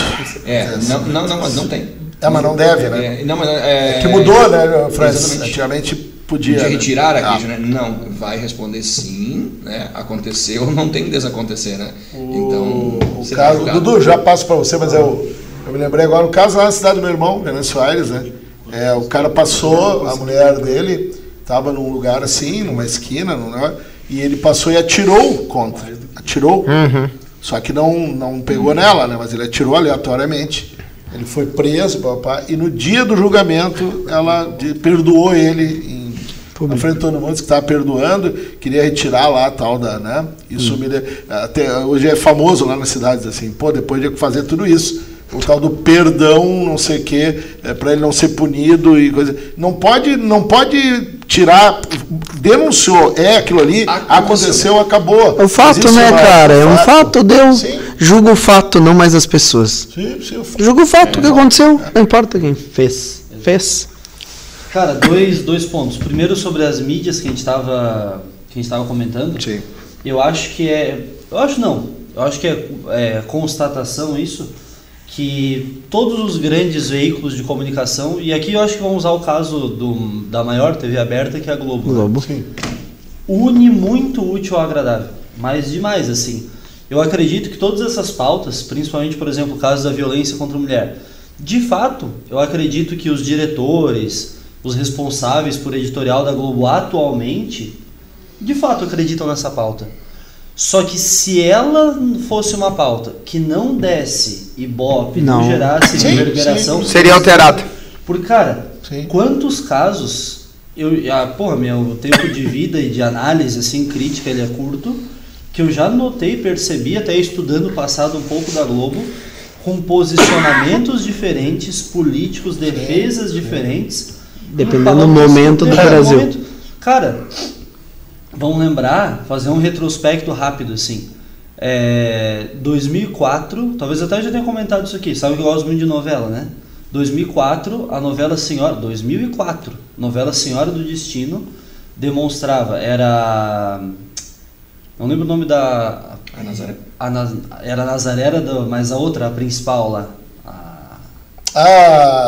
É,
Acontece.
não, não, não, mas não tem.
É, mas não deve, né?
É, não, mas, é,
que mudou, né, Francis? Antigamente podia.
De
né?
retirar a
Ah.
queixa, né? Não, vai responder sim, né? Aconteceu, não tem que desacontecer, né? Então,
o
será
caso,
julgado.
Dudu, já passo para você, mas eu, eu me lembrei agora, o caso lá na cidade do meu irmão, Venâncio Aires, né? É, o cara passou, a mulher dele estava num lugar assim, numa esquina, num negócio, e ele passou e atirou contra. Atirou. Só que não, não pegou nela, né? Mas ele atirou aleatoriamente. Ele foi preso, papá, e no dia do julgamento ela de- perdoou ele em na frente de todo mundo que estava perdoando, queria retirar lá a tal da, né? Isso me de- até hoje é famoso lá nas cidades assim, pô, depois de fazer tudo isso, o tal do perdão, não sei o quê, é, para ele não ser punido e coisa. Não pode, não pode tirar, denunciou, é aquilo ali, aconteceu, acabou.
É o fato, né,
uma-
cara? É um fato, deu.
Sim.
Julga o fato, não mais as pessoas.
Sim, sim, o fato.
Julga o fato, o que aconteceu. Não importa quem fez. Fez.
Cara, dois, dois pontos. Primeiro sobre as mídias que a gente estava que a gente tava comentando.
Sim.
Eu acho que é. Eu acho não. Eu acho que é, é constatação isso que todos os grandes veículos de comunicação, e aqui eu acho que vamos usar o caso do, da maior TV aberta, que é a Globo. né?
Globo.
Sim.
une muito útil ao agradável. Mas demais, assim. Eu acredito que todas essas pautas, principalmente, por exemplo, o caso da violência contra a mulher, de fato, eu acredito que os diretores, os responsáveis por editorial da Globo atualmente, de fato acreditam nessa pauta. Só que se ela fosse uma pauta que não desse ibope, não,
Não.
gerasse
Sim,
reverberação,
Seria alterado.
porque, cara,
Sim.
quantos casos. Eu, ah, porra, meu tempo de vida e de análise, assim, crítica, ele é curto. Que eu já notei, percebi, até estudando o passado um pouco da Globo, com posicionamentos diferentes, políticos, defesas diferentes.
Dependendo do momento do Brasil.
momento. Cara, vamos lembrar, fazer um retrospecto rápido, assim. É, 2004, talvez eu até já tenha comentado isso aqui, sabe que eu gosto muito de novela, né? 2004, a novela Senhora, 2004, novela Senhora do Destino demonstrava, era não lembro o nome da
A Nazaré.
a, era a Nazaré, mas a outra, a principal lá. A-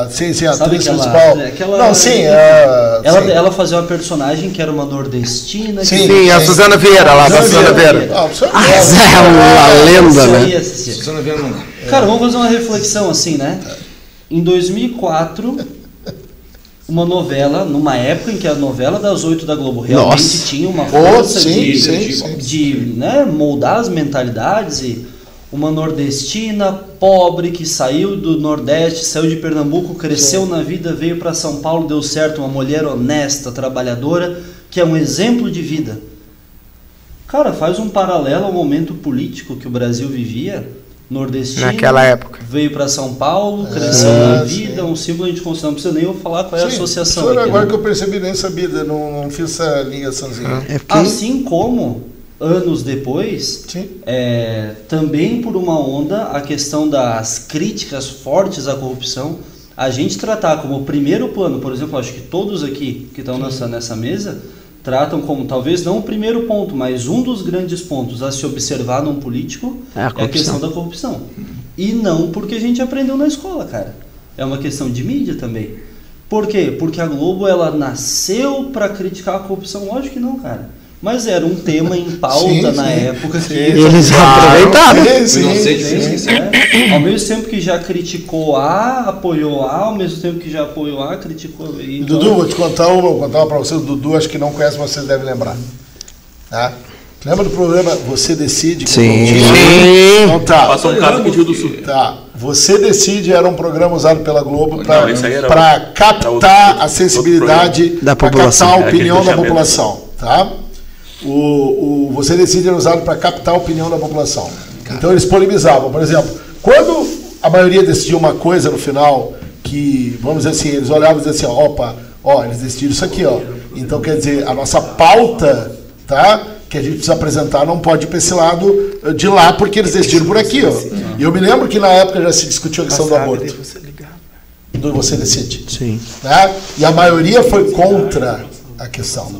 Ah, sim, sim, a
Sabe
atriz
aquela-
principal.
aquela-
não, sim, é,
ela,
sim.
ela fazia uma personagem que era uma nordestina.
Sim.
que-
Sim, a Suzana Vieira lá, da
Suzana
Suzana
Vieira.
Vieira.
Ah,
Ah, é uma lenda, né?
Suzana Vieira não.
Cara, vamos fazer uma reflexão assim, né? Em 2004, uma novela, numa época em que a novela das oito da Globo realmente
Nossa.
tinha uma
Oh,
força
sim,
de,
sim, sim.
de né, moldar as mentalidades e uma nordestina pobre que saiu do Nordeste, saiu de Pernambuco, cresceu na vida, veio para São Paulo, deu certo, uma mulher honesta, trabalhadora, que é um exemplo de vida. Cara, faz um paralelo ao momento político que o Brasil vivia, nordestino.
Naquela época.
Veio para São Paulo, cresceu na
sim.
vida, um símbolo a gente considera, não precisa nem eu falar qual é a
Sim,
associação.
senhor,
aqui,
agora
né?
que eu percebi, nem sabia, não, não fiz essa ligaçãozinha.
É
Assim como, anos depois, é, também por uma onda, a questão das críticas fortes à corrupção, a gente tratar como primeiro plano, por exemplo, acho que todos aqui que estão nessa, nessa mesa tratam como talvez não o primeiro ponto, mas um dos grandes pontos a se observar num político
É a
é a questão da corrupção. E não porque a gente aprendeu na escola, cara. É uma questão de mídia também. Por quê? Porque a Globo ela nasceu para criticar a corrupção? Lógico que não, cara. Mas era um tema em pauta
Sim,
na
sim.
época que
eles aproveitaram.
Sim,
né? Ao mesmo tempo que já criticou A, apoiou A, ao mesmo tempo que já apoiou A, criticou B. Então,
Dudu, vou te contar uma, vou contar uma pra vocês. O Dudu, acho que não conhece, mas vocês devem lembrar. Tá? Lembra do programa Você Decide?
Sim.
Então tá.
Passou um caso aqui Rio do Sul.
Tá. Você Decide era um programa usado pela Globo para captar
outro-
a sensibilidade.
Da população.
captar a
É,
opinião da população. Tá? O, o Você Decide era usado para captar a opinião da população. Então eles polemizavam. Por exemplo, quando a maioria decidia uma coisa no final, que, vamos dizer assim, eles olhavam e diziam assim, opa, ó, eles decidiram isso aqui, ó. Então quer dizer, a nossa pauta, tá? Que a gente precisa apresentar não pode ir para esse lado eh, de lá, porque eles decidiram por aqui, ó. E eu me lembro que na época já se discutiu a questão do aborto. Do você decide
Sim.
né? E a maioria foi contra a questão.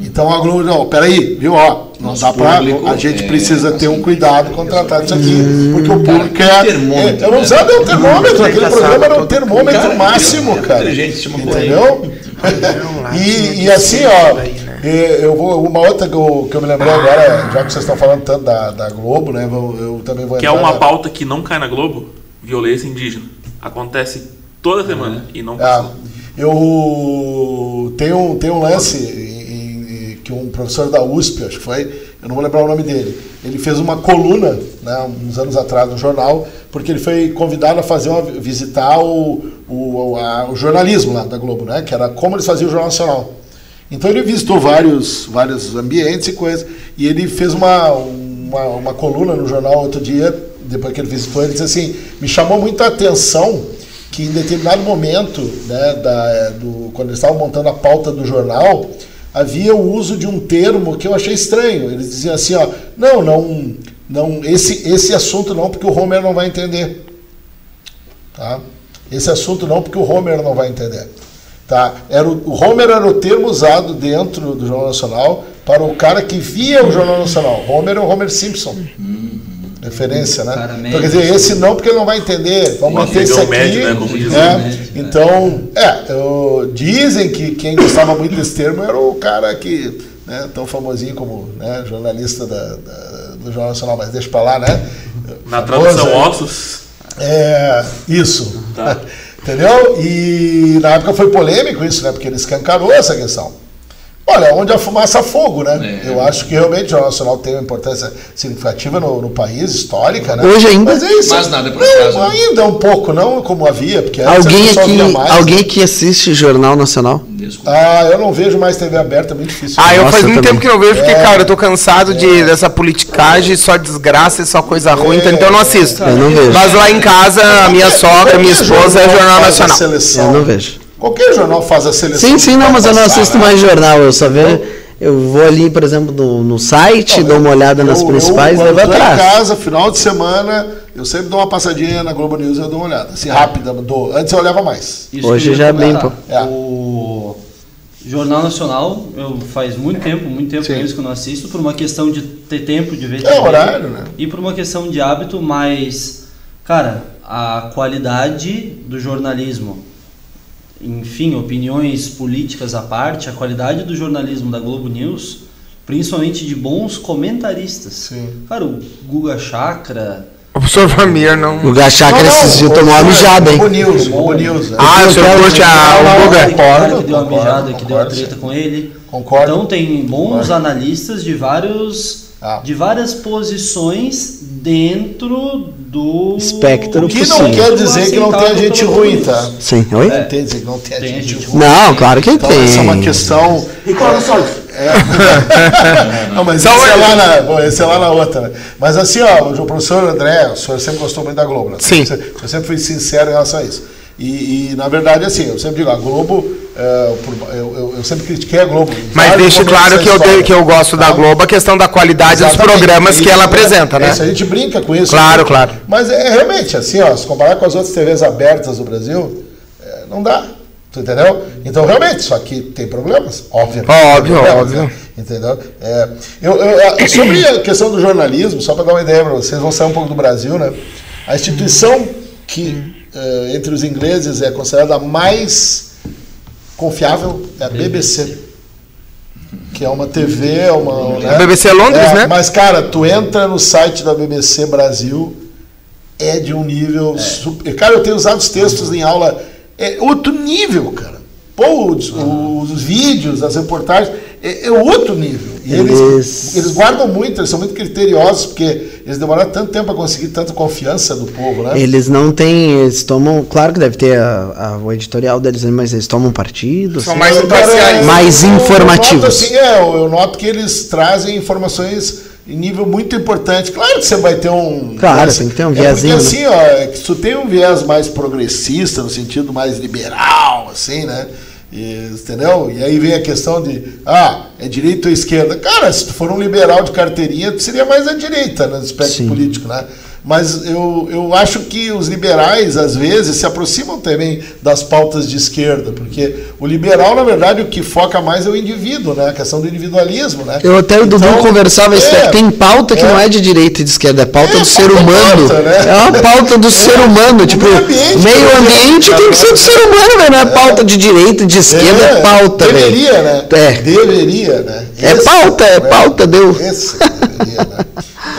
Então a Globo, não, peraí, viu, ó, não
Nosso
dá pra,
público
a gente
é,
precisa ter um
assim,
cuidado com tratar disso aqui, porque o
Cara,
público
que
é,
termômetro,
é, eu não
né?
usava o termômetro, aquele programa era o termômetro
Cara,
máximo, cara, entendeu? E, e assim, ó, eh, eu vou, uma outra que eu, que eu me lembrei agora, já que vocês estão falando tanto da, da Globo, né, vou- eu também vou
Que é uma
na-
pauta que não cai na Globo, violência indígena. Acontece toda semana e não
Ah,
passou.
eu tenho, tenho um lance que um professor da USP, acho que foi, eu não vou lembrar o nome dele, ele fez uma coluna, né, uns anos atrás no jornal, porque ele foi convidado a fazer uma, visitar o, o, a- o jornalismo lá da Globo, né, que era como eles faziam o Jornal Nacional. Então ele visitou vários, vários ambientes e coisas. E ele fez uma, uma, uma coluna no jornal outro dia, depois que ele visitou, ele disse assim, me chamou muita atenção que em determinado momento, né, da, do, quando eles estavam montando a pauta do jornal, havia o uso de um termo que eu achei estranho. Eles diziam assim, ó, não, não, não, esse, esse assunto não, porque o Homer não vai entender. Tá? Esse assunto não, porque o Homer não vai entender. Tá? Era o, o Homer era o termo usado dentro do Jornal Nacional para o cara que via o Jornal Nacional. Homer é o Homer Simpson. Referência, né?
Cara
Então, quer dizer, esse não, porque ele não vai entender. Vamos manter esse
afegão
aqui.
médio, né, como diz
né?
médio, né?
Então, é, eu- dizem que quem gostava muito desse termo era o cara que, né, tão famosinho como né, jornalista da- da- do Jornal Nacional, mas deixa pra lá, né?
Na tradução
é.
ossos.
É, isso.
Tá.
Entendeu? E na época foi polêmico isso, né? Porque ele escancarou essa questão. Olha, onde a fumaça há fogo, né?
É.
Eu acho que realmente o Jornal Nacional tem uma importância significativa no, no país, histórica, né?
Hoje ainda?
Mas é isso.
Mas nada é por
Não,
acaso, né?
ainda um pouco, não como havia, porque antes
Alguém aqui,
mais.
alguém que assiste Jornal Nacional?
Desculpa.
Ah, eu não vejo mais TV aberta, é muito difícil.
Ah, eu
Nossa,
faz muito
também.
tempo que não vejo, porque,
É.
cara, eu tô cansado de, dessa politicagem, só desgraça e só coisa ruim, então, então eu não assisto.
Eu não vejo.
Mas lá em casa, a minha sogra, minha esposa é Jornal Nacional.
seleção.
Eu não vejo.
Qualquer jornal faz a seleção.
Sim, sim, não, mas eu não assisto
né?
mais jornal. Eu só vejo. Eu vou ali, por exemplo, no, no site, dou uma olhada nas
Eu-
principais e
eu,
levo
tô em
atrás.
casa, final de semana, eu sempre dou uma passadinha na Globo News e eu dou uma olhada. Assim, rápida. Dou. Antes eu olhava mais.
Isso
Hoje já é bem
comentar.
É.
O Jornal Nacional, eu faz muito tempo, muito tempo
Sim.
mesmo que eu não assisto, por uma questão de ter tempo de ver
É horário, né?
E por uma questão de hábito, mas, cara, a qualidade do jornalismo, enfim, opiniões políticas à parte, a qualidade do jornalismo da Globo News, principalmente de bons comentaristas.
Sim.
Cara, o Guga Chakra,
O professor Vamir não.
O Gachacra
Não, não,
esses dias tomou uma
o-
mijada, hein?
Globo News, Globo News. né?
Ah, o senhor curte a, o Guga?
Concordo,
que deu uma mijada, que deu a
concordo,
treta com ele.
Concordo.
Então tem bons
Concordo.
analistas de vários
Ah.
de várias posições dentro do
Espectro
O que não
possível.
quer dizer que não tem gente ruim, tá?
Sim, oi?
Não tem dizer que não tem,
Tem
gente
gente
ruim.
Não, claro que
Então,
tem.
essa é uma questão. É. Não, mas
Só
esse é,
ele.
lá na, esse é lá na outra, né? Mas assim, ó, o professor André, o senhor sempre gostou muito da Globo, né?
Sim.
Eu sempre fui sincero em relação a isso. E, e, na verdade, assim, eu sempre digo, a Globo, é, eu, eu- eu sempre critiquei a Globo.
Mas
momentos
claro que eu, de- que eu gosto da
tá?
Globo, a questão da qualidade dos
Exatamente.
programas que
Isso,
ela
é,
apresenta, né?
Isso, a gente brinca com isso.
Claro,
né?
claro.
Mas é realmente assim, ó, se comparar com as outras TVs abertas do Brasil, é, não dá. Tu entendeu? Então, realmente, só que tem problemas.
Óbvio,
tem problemas,
óbvio.
né? Entendeu? É, eu, eu- sobre a questão do jornalismo, só para dar uma ideia para vocês, vão sair um pouco do Brasil, né? A instituição que, entre os ingleses, é considerada a mais confiável é a BBC. Que é uma TV, é uma. né?
A BBC é Londres,
É,
né?
Mas, cara, tu entra no site da BBC Brasil, é de um nível super. Cara, eu tenho usado os textos em aula, é outro nível, cara. Pô, os, os vídeos, as reportagens, é, é outro nível. E eles,
Eles-
eles guardam muito, eles são muito criteriosos, porque eles demoraram tanto tempo para conseguir tanta confiança do povo, né?
Eles não têm. Eles tomam. Claro que deve ter a, a- o editorial deles, né, mas eles tomam partido.
São
assim.
mais
cara,
imparciais.
Mais
eu- eu
informativos.
noto assim, é, eu, noto que eles trazem informações em nível muito importante. Claro que você vai ter um.
Claro,
mas-
tem que ter um
é
viésinho,
Porque assim, ó, é que se tu tem um viés mais progressista, no sentido mais liberal, assim, né? E, entendeu? E aí vem a questão de, ah, é direita ou esquerda. Cara, se tu for um liberal de carteirinha, tu seria mais à direita no aspecto
Sim.
político, né? Mas eu, eu acho que os liberais, às vezes, se aproximam também das pautas de esquerda, porque o liberal, na verdade, o que foca mais é o indivíduo, né? A questão do individualismo, né?
Eu até o Dudu
Então,
conversava isso,
é,
é, tem pauta que
é.
não é de direita e de esquerda, é pauta
É,
do ser
pauta
humano.
pauta, né?
É uma pauta do ser humano. Tipo,
meio ambiente,
meio ambiente tem que ser do ser humano, velho. Não é pauta de direita e de esquerda, é, pauta, velho.
Deveria, né?
É.
Deveria, né?
É pauta, é pauta, deu.
Esse deveria, né?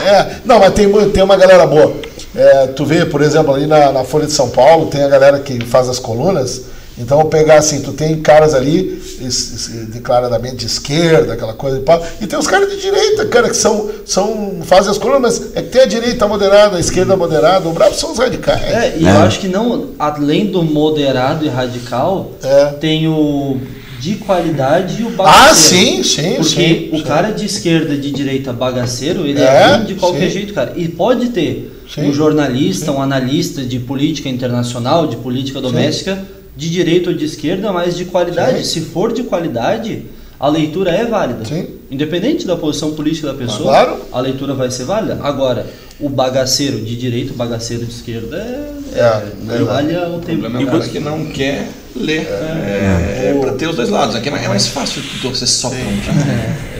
É, não, mas tem, tem uma galera boa. É, tu vê, por exemplo, ali na, na Folha de São Paulo, tem a galera que faz as colunas. Então, eu pegar assim, tu tem caras ali es- es- declaradamente de esquerda, aquela coisa e pá, e tem os caras de direita, cara, que são, são fazem as colunas, mas é que tem a direita moderada, a esquerda moderada, o brabo são os radicais.
É, e eu acho que não, além do moderado e radical,
É.
tem o de qualidade e o
Ah,
bagaceiro.
sim, sim,
Porque
sim.
o
sim.
cara de esquerda e de direita bagaceiro, ele é,
É,
ruim de qualquer
sim.
jeito, cara. E pode ter
Sim.
um jornalista, um analista de política internacional, de política doméstica, de direita ou de esquerda, mas de qualidade.
Sim.
Se for de qualidade, a leitura é válida.
Sim.
Independente da posição política da pessoa,
Claro.
a leitura vai ser válida. Agora, o bagaceiro de direita, o bagaceiro de esquerda é,
É,
é,
é
não vale o
O
tempo.
problema é o cara que não quer ler. É, é, pra ter os dois lados. Aqui é mais- é fácil torcer só pra um time.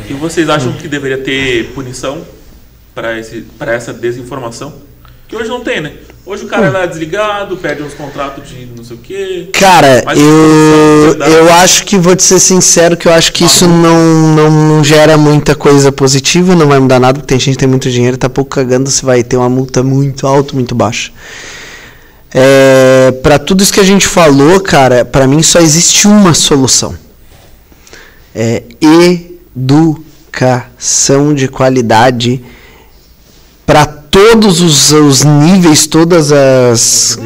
E vocês acham que deveria ter punição para esse para essa desinformação? Que hoje não tem, né? Hoje o cara é lá desligado, perde uns contratos de não sei o quê.
Cara, eu, eu acho que, vou te ser sincero, que eu acho que isso não, não, não gera muita coisa positiva, não vai mudar nada, porque tem gente que tem muito dinheiro e tá pouco cagando se vai ter uma multa muito alta, muito baixa. É, para tudo isso que a gente falou, cara, para mim só existe uma solução. É educação de qualidade para todos os, os níveis, todas as,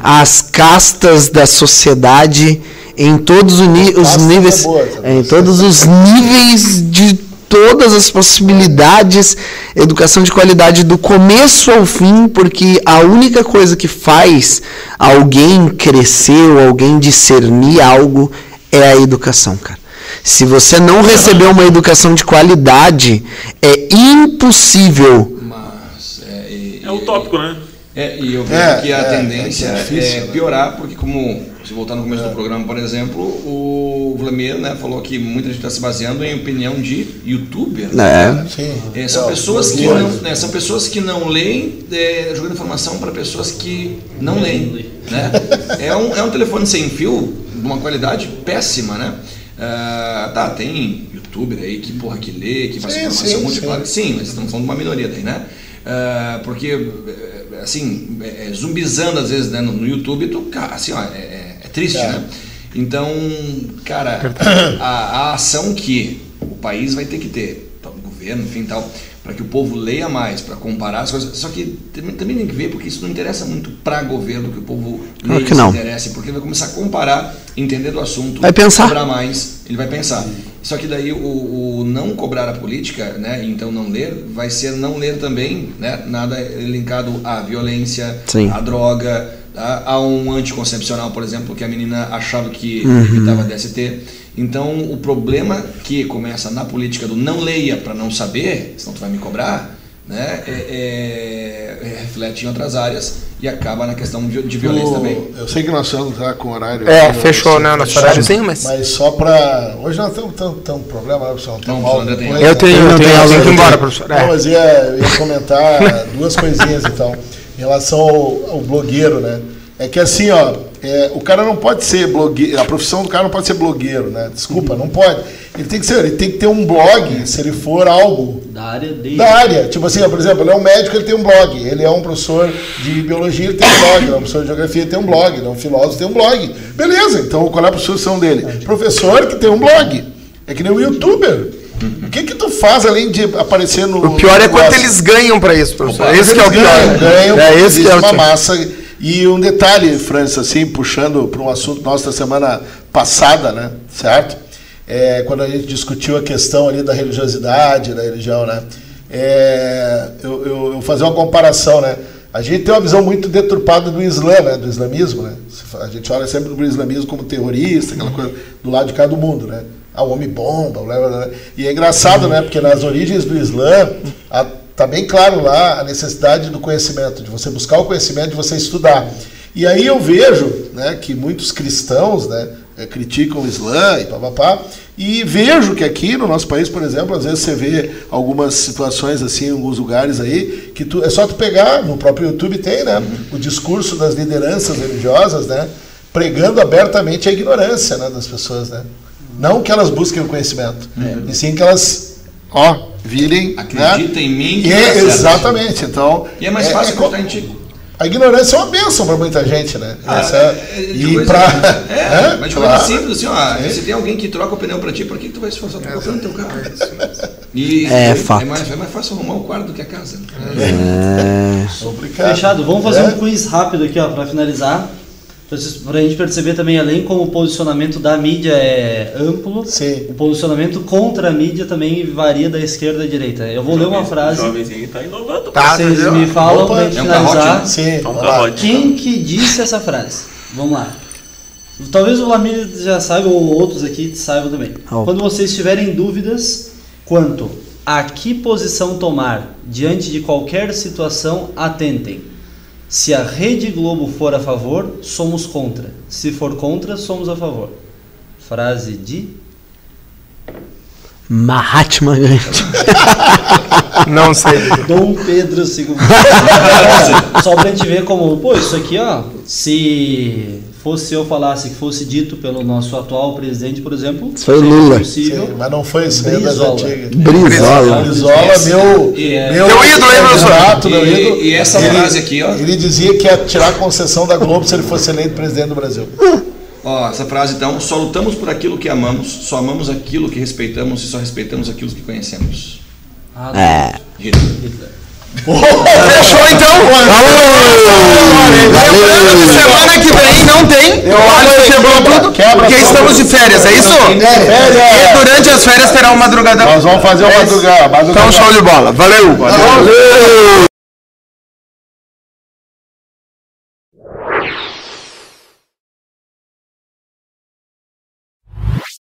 a- as castas da sociedade, em todos os, os
é
níveis,
boa, essa
em todos os níveis de todas as possibilidades, educação de qualidade do começo ao fim, porque a única coisa que faz alguém crescer ou alguém discernir algo é a educação, cara. Se você não receber uma educação de qualidade, é impossível.
Mas. É, e-
É utópico, né?
É, e eu vejo
É,
que a
é,
tendência
é
é,
difícil, né?
piorar, porque como, se voltar no começo do programa, por exemplo, o Vladimir né, falou que muita gente está se baseando em opinião de youtuber. né?
É.
Sim.
É, são,
É,
pessoas que não, né, são pessoas que não leem, é, jogando informação para pessoas que não leem. Né? É, um, é um telefone sem fio, de uma qualidade péssima, né? Ah, tá, tem youtuber aí que, porra, que lê, que faz
Sim,
informação muito
sim.
clara. Sim, mas estamos falando de uma minoria daí, né? Ah, porque, assim, é, é, zumbizando às vezes né, no, no YouTube, tu, cara, assim, ó, é, é- é triste,
É.
né? Então, cara, a, a ação que o país vai ter que ter, tá, o governo, enfim tal, para que o povo leia mais, para comparar as coisas. Só que também, também tem que ver, porque isso não interessa muito para governo que o povo
Claro
leia
que
se
não.
interesse, porque ele vai começar a comparar, entender do assunto,
Vai pensar.
cobrar mais, ele vai pensar. Só que daí o, o não cobrar a política, né, e então não ler, vai ser não ler também, né, nada linkado à violência,
Sim.
à droga? A um anticoncepcional, por exemplo, que a menina achava que
Uhum.
evitava DST. Então, o problema que começa na política do não leia para não saber, senão tu vai me cobrar, né, é- é- é- reflete em outras áreas e acaba na questão de, de violência
O-
também.
Eu sei que nós estamos já com horário.
É, fechou,
né?
Nosso horáriozinho, mas.
Mas só para. Hoje nós temos tanto, tanto problema, né, pessoal? Tem
Não,
aula
tem.
Eu tenho, eu
Não
tenho, eu tenho
aula,
embora,
Não,
professor. É.
mas ia, eu ia comentar duas coisinhas então. Em relação ao, ao blogueiro, né? É que assim, ó, é, o cara não pode ser blogueiro, a profissão do cara não pode ser blogueiro, né? Desculpa, não pode. Ele tem que ser, ele tem que ter um blog, se ele for algo
Da área dele.
da área. Tipo assim, ó, por exemplo, ele é um médico, ele tem um blog. Ele é um professor de biologia, ele tem um blog. Ele é um professor de geografia, ele tem um blog. Ele é um filósofo, tem um blog. Beleza, então qual é a profissão dele? Professor que tem um blog. É que nem um youtuber. O que que tu faz além de aparecer no...
O pior é quanto eles ganham pra isso, professor. Esse que é o pior.
ganham, ganham,
É esse que é
uma massa. E um detalhe, Francis, assim, puxando para um assunto nosso da semana passada, né? Certo? É, quando a gente discutiu a questão ali da religiosidade, da religião, né? É, eu, eu, eu fazer uma comparação, né? A gente tem uma visão muito deturpada do Islã, né? Do islamismo, né? A gente olha sempre para o islamismo como terrorista, aquela coisa do lado de cá do mundo, né? Ah, o homem bomba, blá, blá, blá. e é engraçado, né? Porque nas origens do Islã a, tá bem claro lá a necessidade do conhecimento, de você buscar o conhecimento, de você estudar. E aí eu vejo, né, que muitos cristãos, né, eh, criticam o Islã e papapá, e vejo que aqui no nosso país, por exemplo, às vezes você vê algumas situações assim, em alguns lugares aí, que tu, é só tu pegar, no próprio YouTube tem, né, o discurso das lideranças religiosas, né, pregando abertamente a ignorância, né, das pessoas, né. Não que elas busquem o conhecimento, e sim que elas, ó, virem,
Acredita
né,
em mim que
e
tá
é,
certo.
exatamente, então...
E é mais fácil
co-
acreditar em ti.
a ignorância é uma bênção para muita gente, né?
Ah,
Essa-
é, é,
e para.
É, mas de coisa
claro.
simples, assim, ó.
Sim.
Se tem alguém que troca o pneu pra ti, por que, que tu vai se esforçar pra trocar o teu carro? E
É
é,
fato.
mais, é mais fácil arrumar o quarto do que a casa.
É.
Complicado.
Fechado. Vamos fazer
É.
um quiz rápido aqui, ó, pra finalizar. Para a gente perceber também, além como o posicionamento da mídia é amplo,
Sim.
o posicionamento contra a mídia também varia da esquerda à direita. Eu vou ler uma frase,
O jovenzinho tá inovando.
Tá,
vocês
entendeu?
me falam
Opa,
para gente
é um
finalizar.
carrote, né?
Sim,
um.
Quem que disse essa frase? Vamos lá. Talvez o Lamir já saiba, ou outros aqui saibam também.
Opa.
Quando vocês tiverem dúvidas quanto a que posição tomar diante de qualquer situação, atentem. Se a Rede Globo for a favor, somos contra. Se for contra, somos a favor. Frase de.
Mahatma Gandhi.
Não sei.
Dom Pedro II. Só pra gente ver como, pô, isso aqui, ó, se fosse eu falasse que fosse dito pelo nosso atual presidente, por exemplo,
foi Lula.
possível.
Sim, mas não foi isso, das
Brizola.
antigas.
Brizola.
Brizola, meu,
é-
meu,
Teu ídolo, hein, professor?
meu
E-
ídolo.
e essa
ele,
frase aqui, ó.
Ele dizia que ia tirar a concessão da Globo se ele fosse eleito presidente do Brasil.
Ó, essa frase então, só lutamos por aquilo que amamos, só amamos aquilo que respeitamos e só respeitamos aquilo que conhecemos.
Ah,
É.
Hitler.
Fechou então? Que semana que vem não tem. O Alisson quebrou tudo.
Quebra
Porque estamos de férias, é isso?
É,
E durante as férias terá uma madrugada.
Nós vamos fazer uma madrugada. madrugada.
Então, show de bola. Valeu.
Valeu.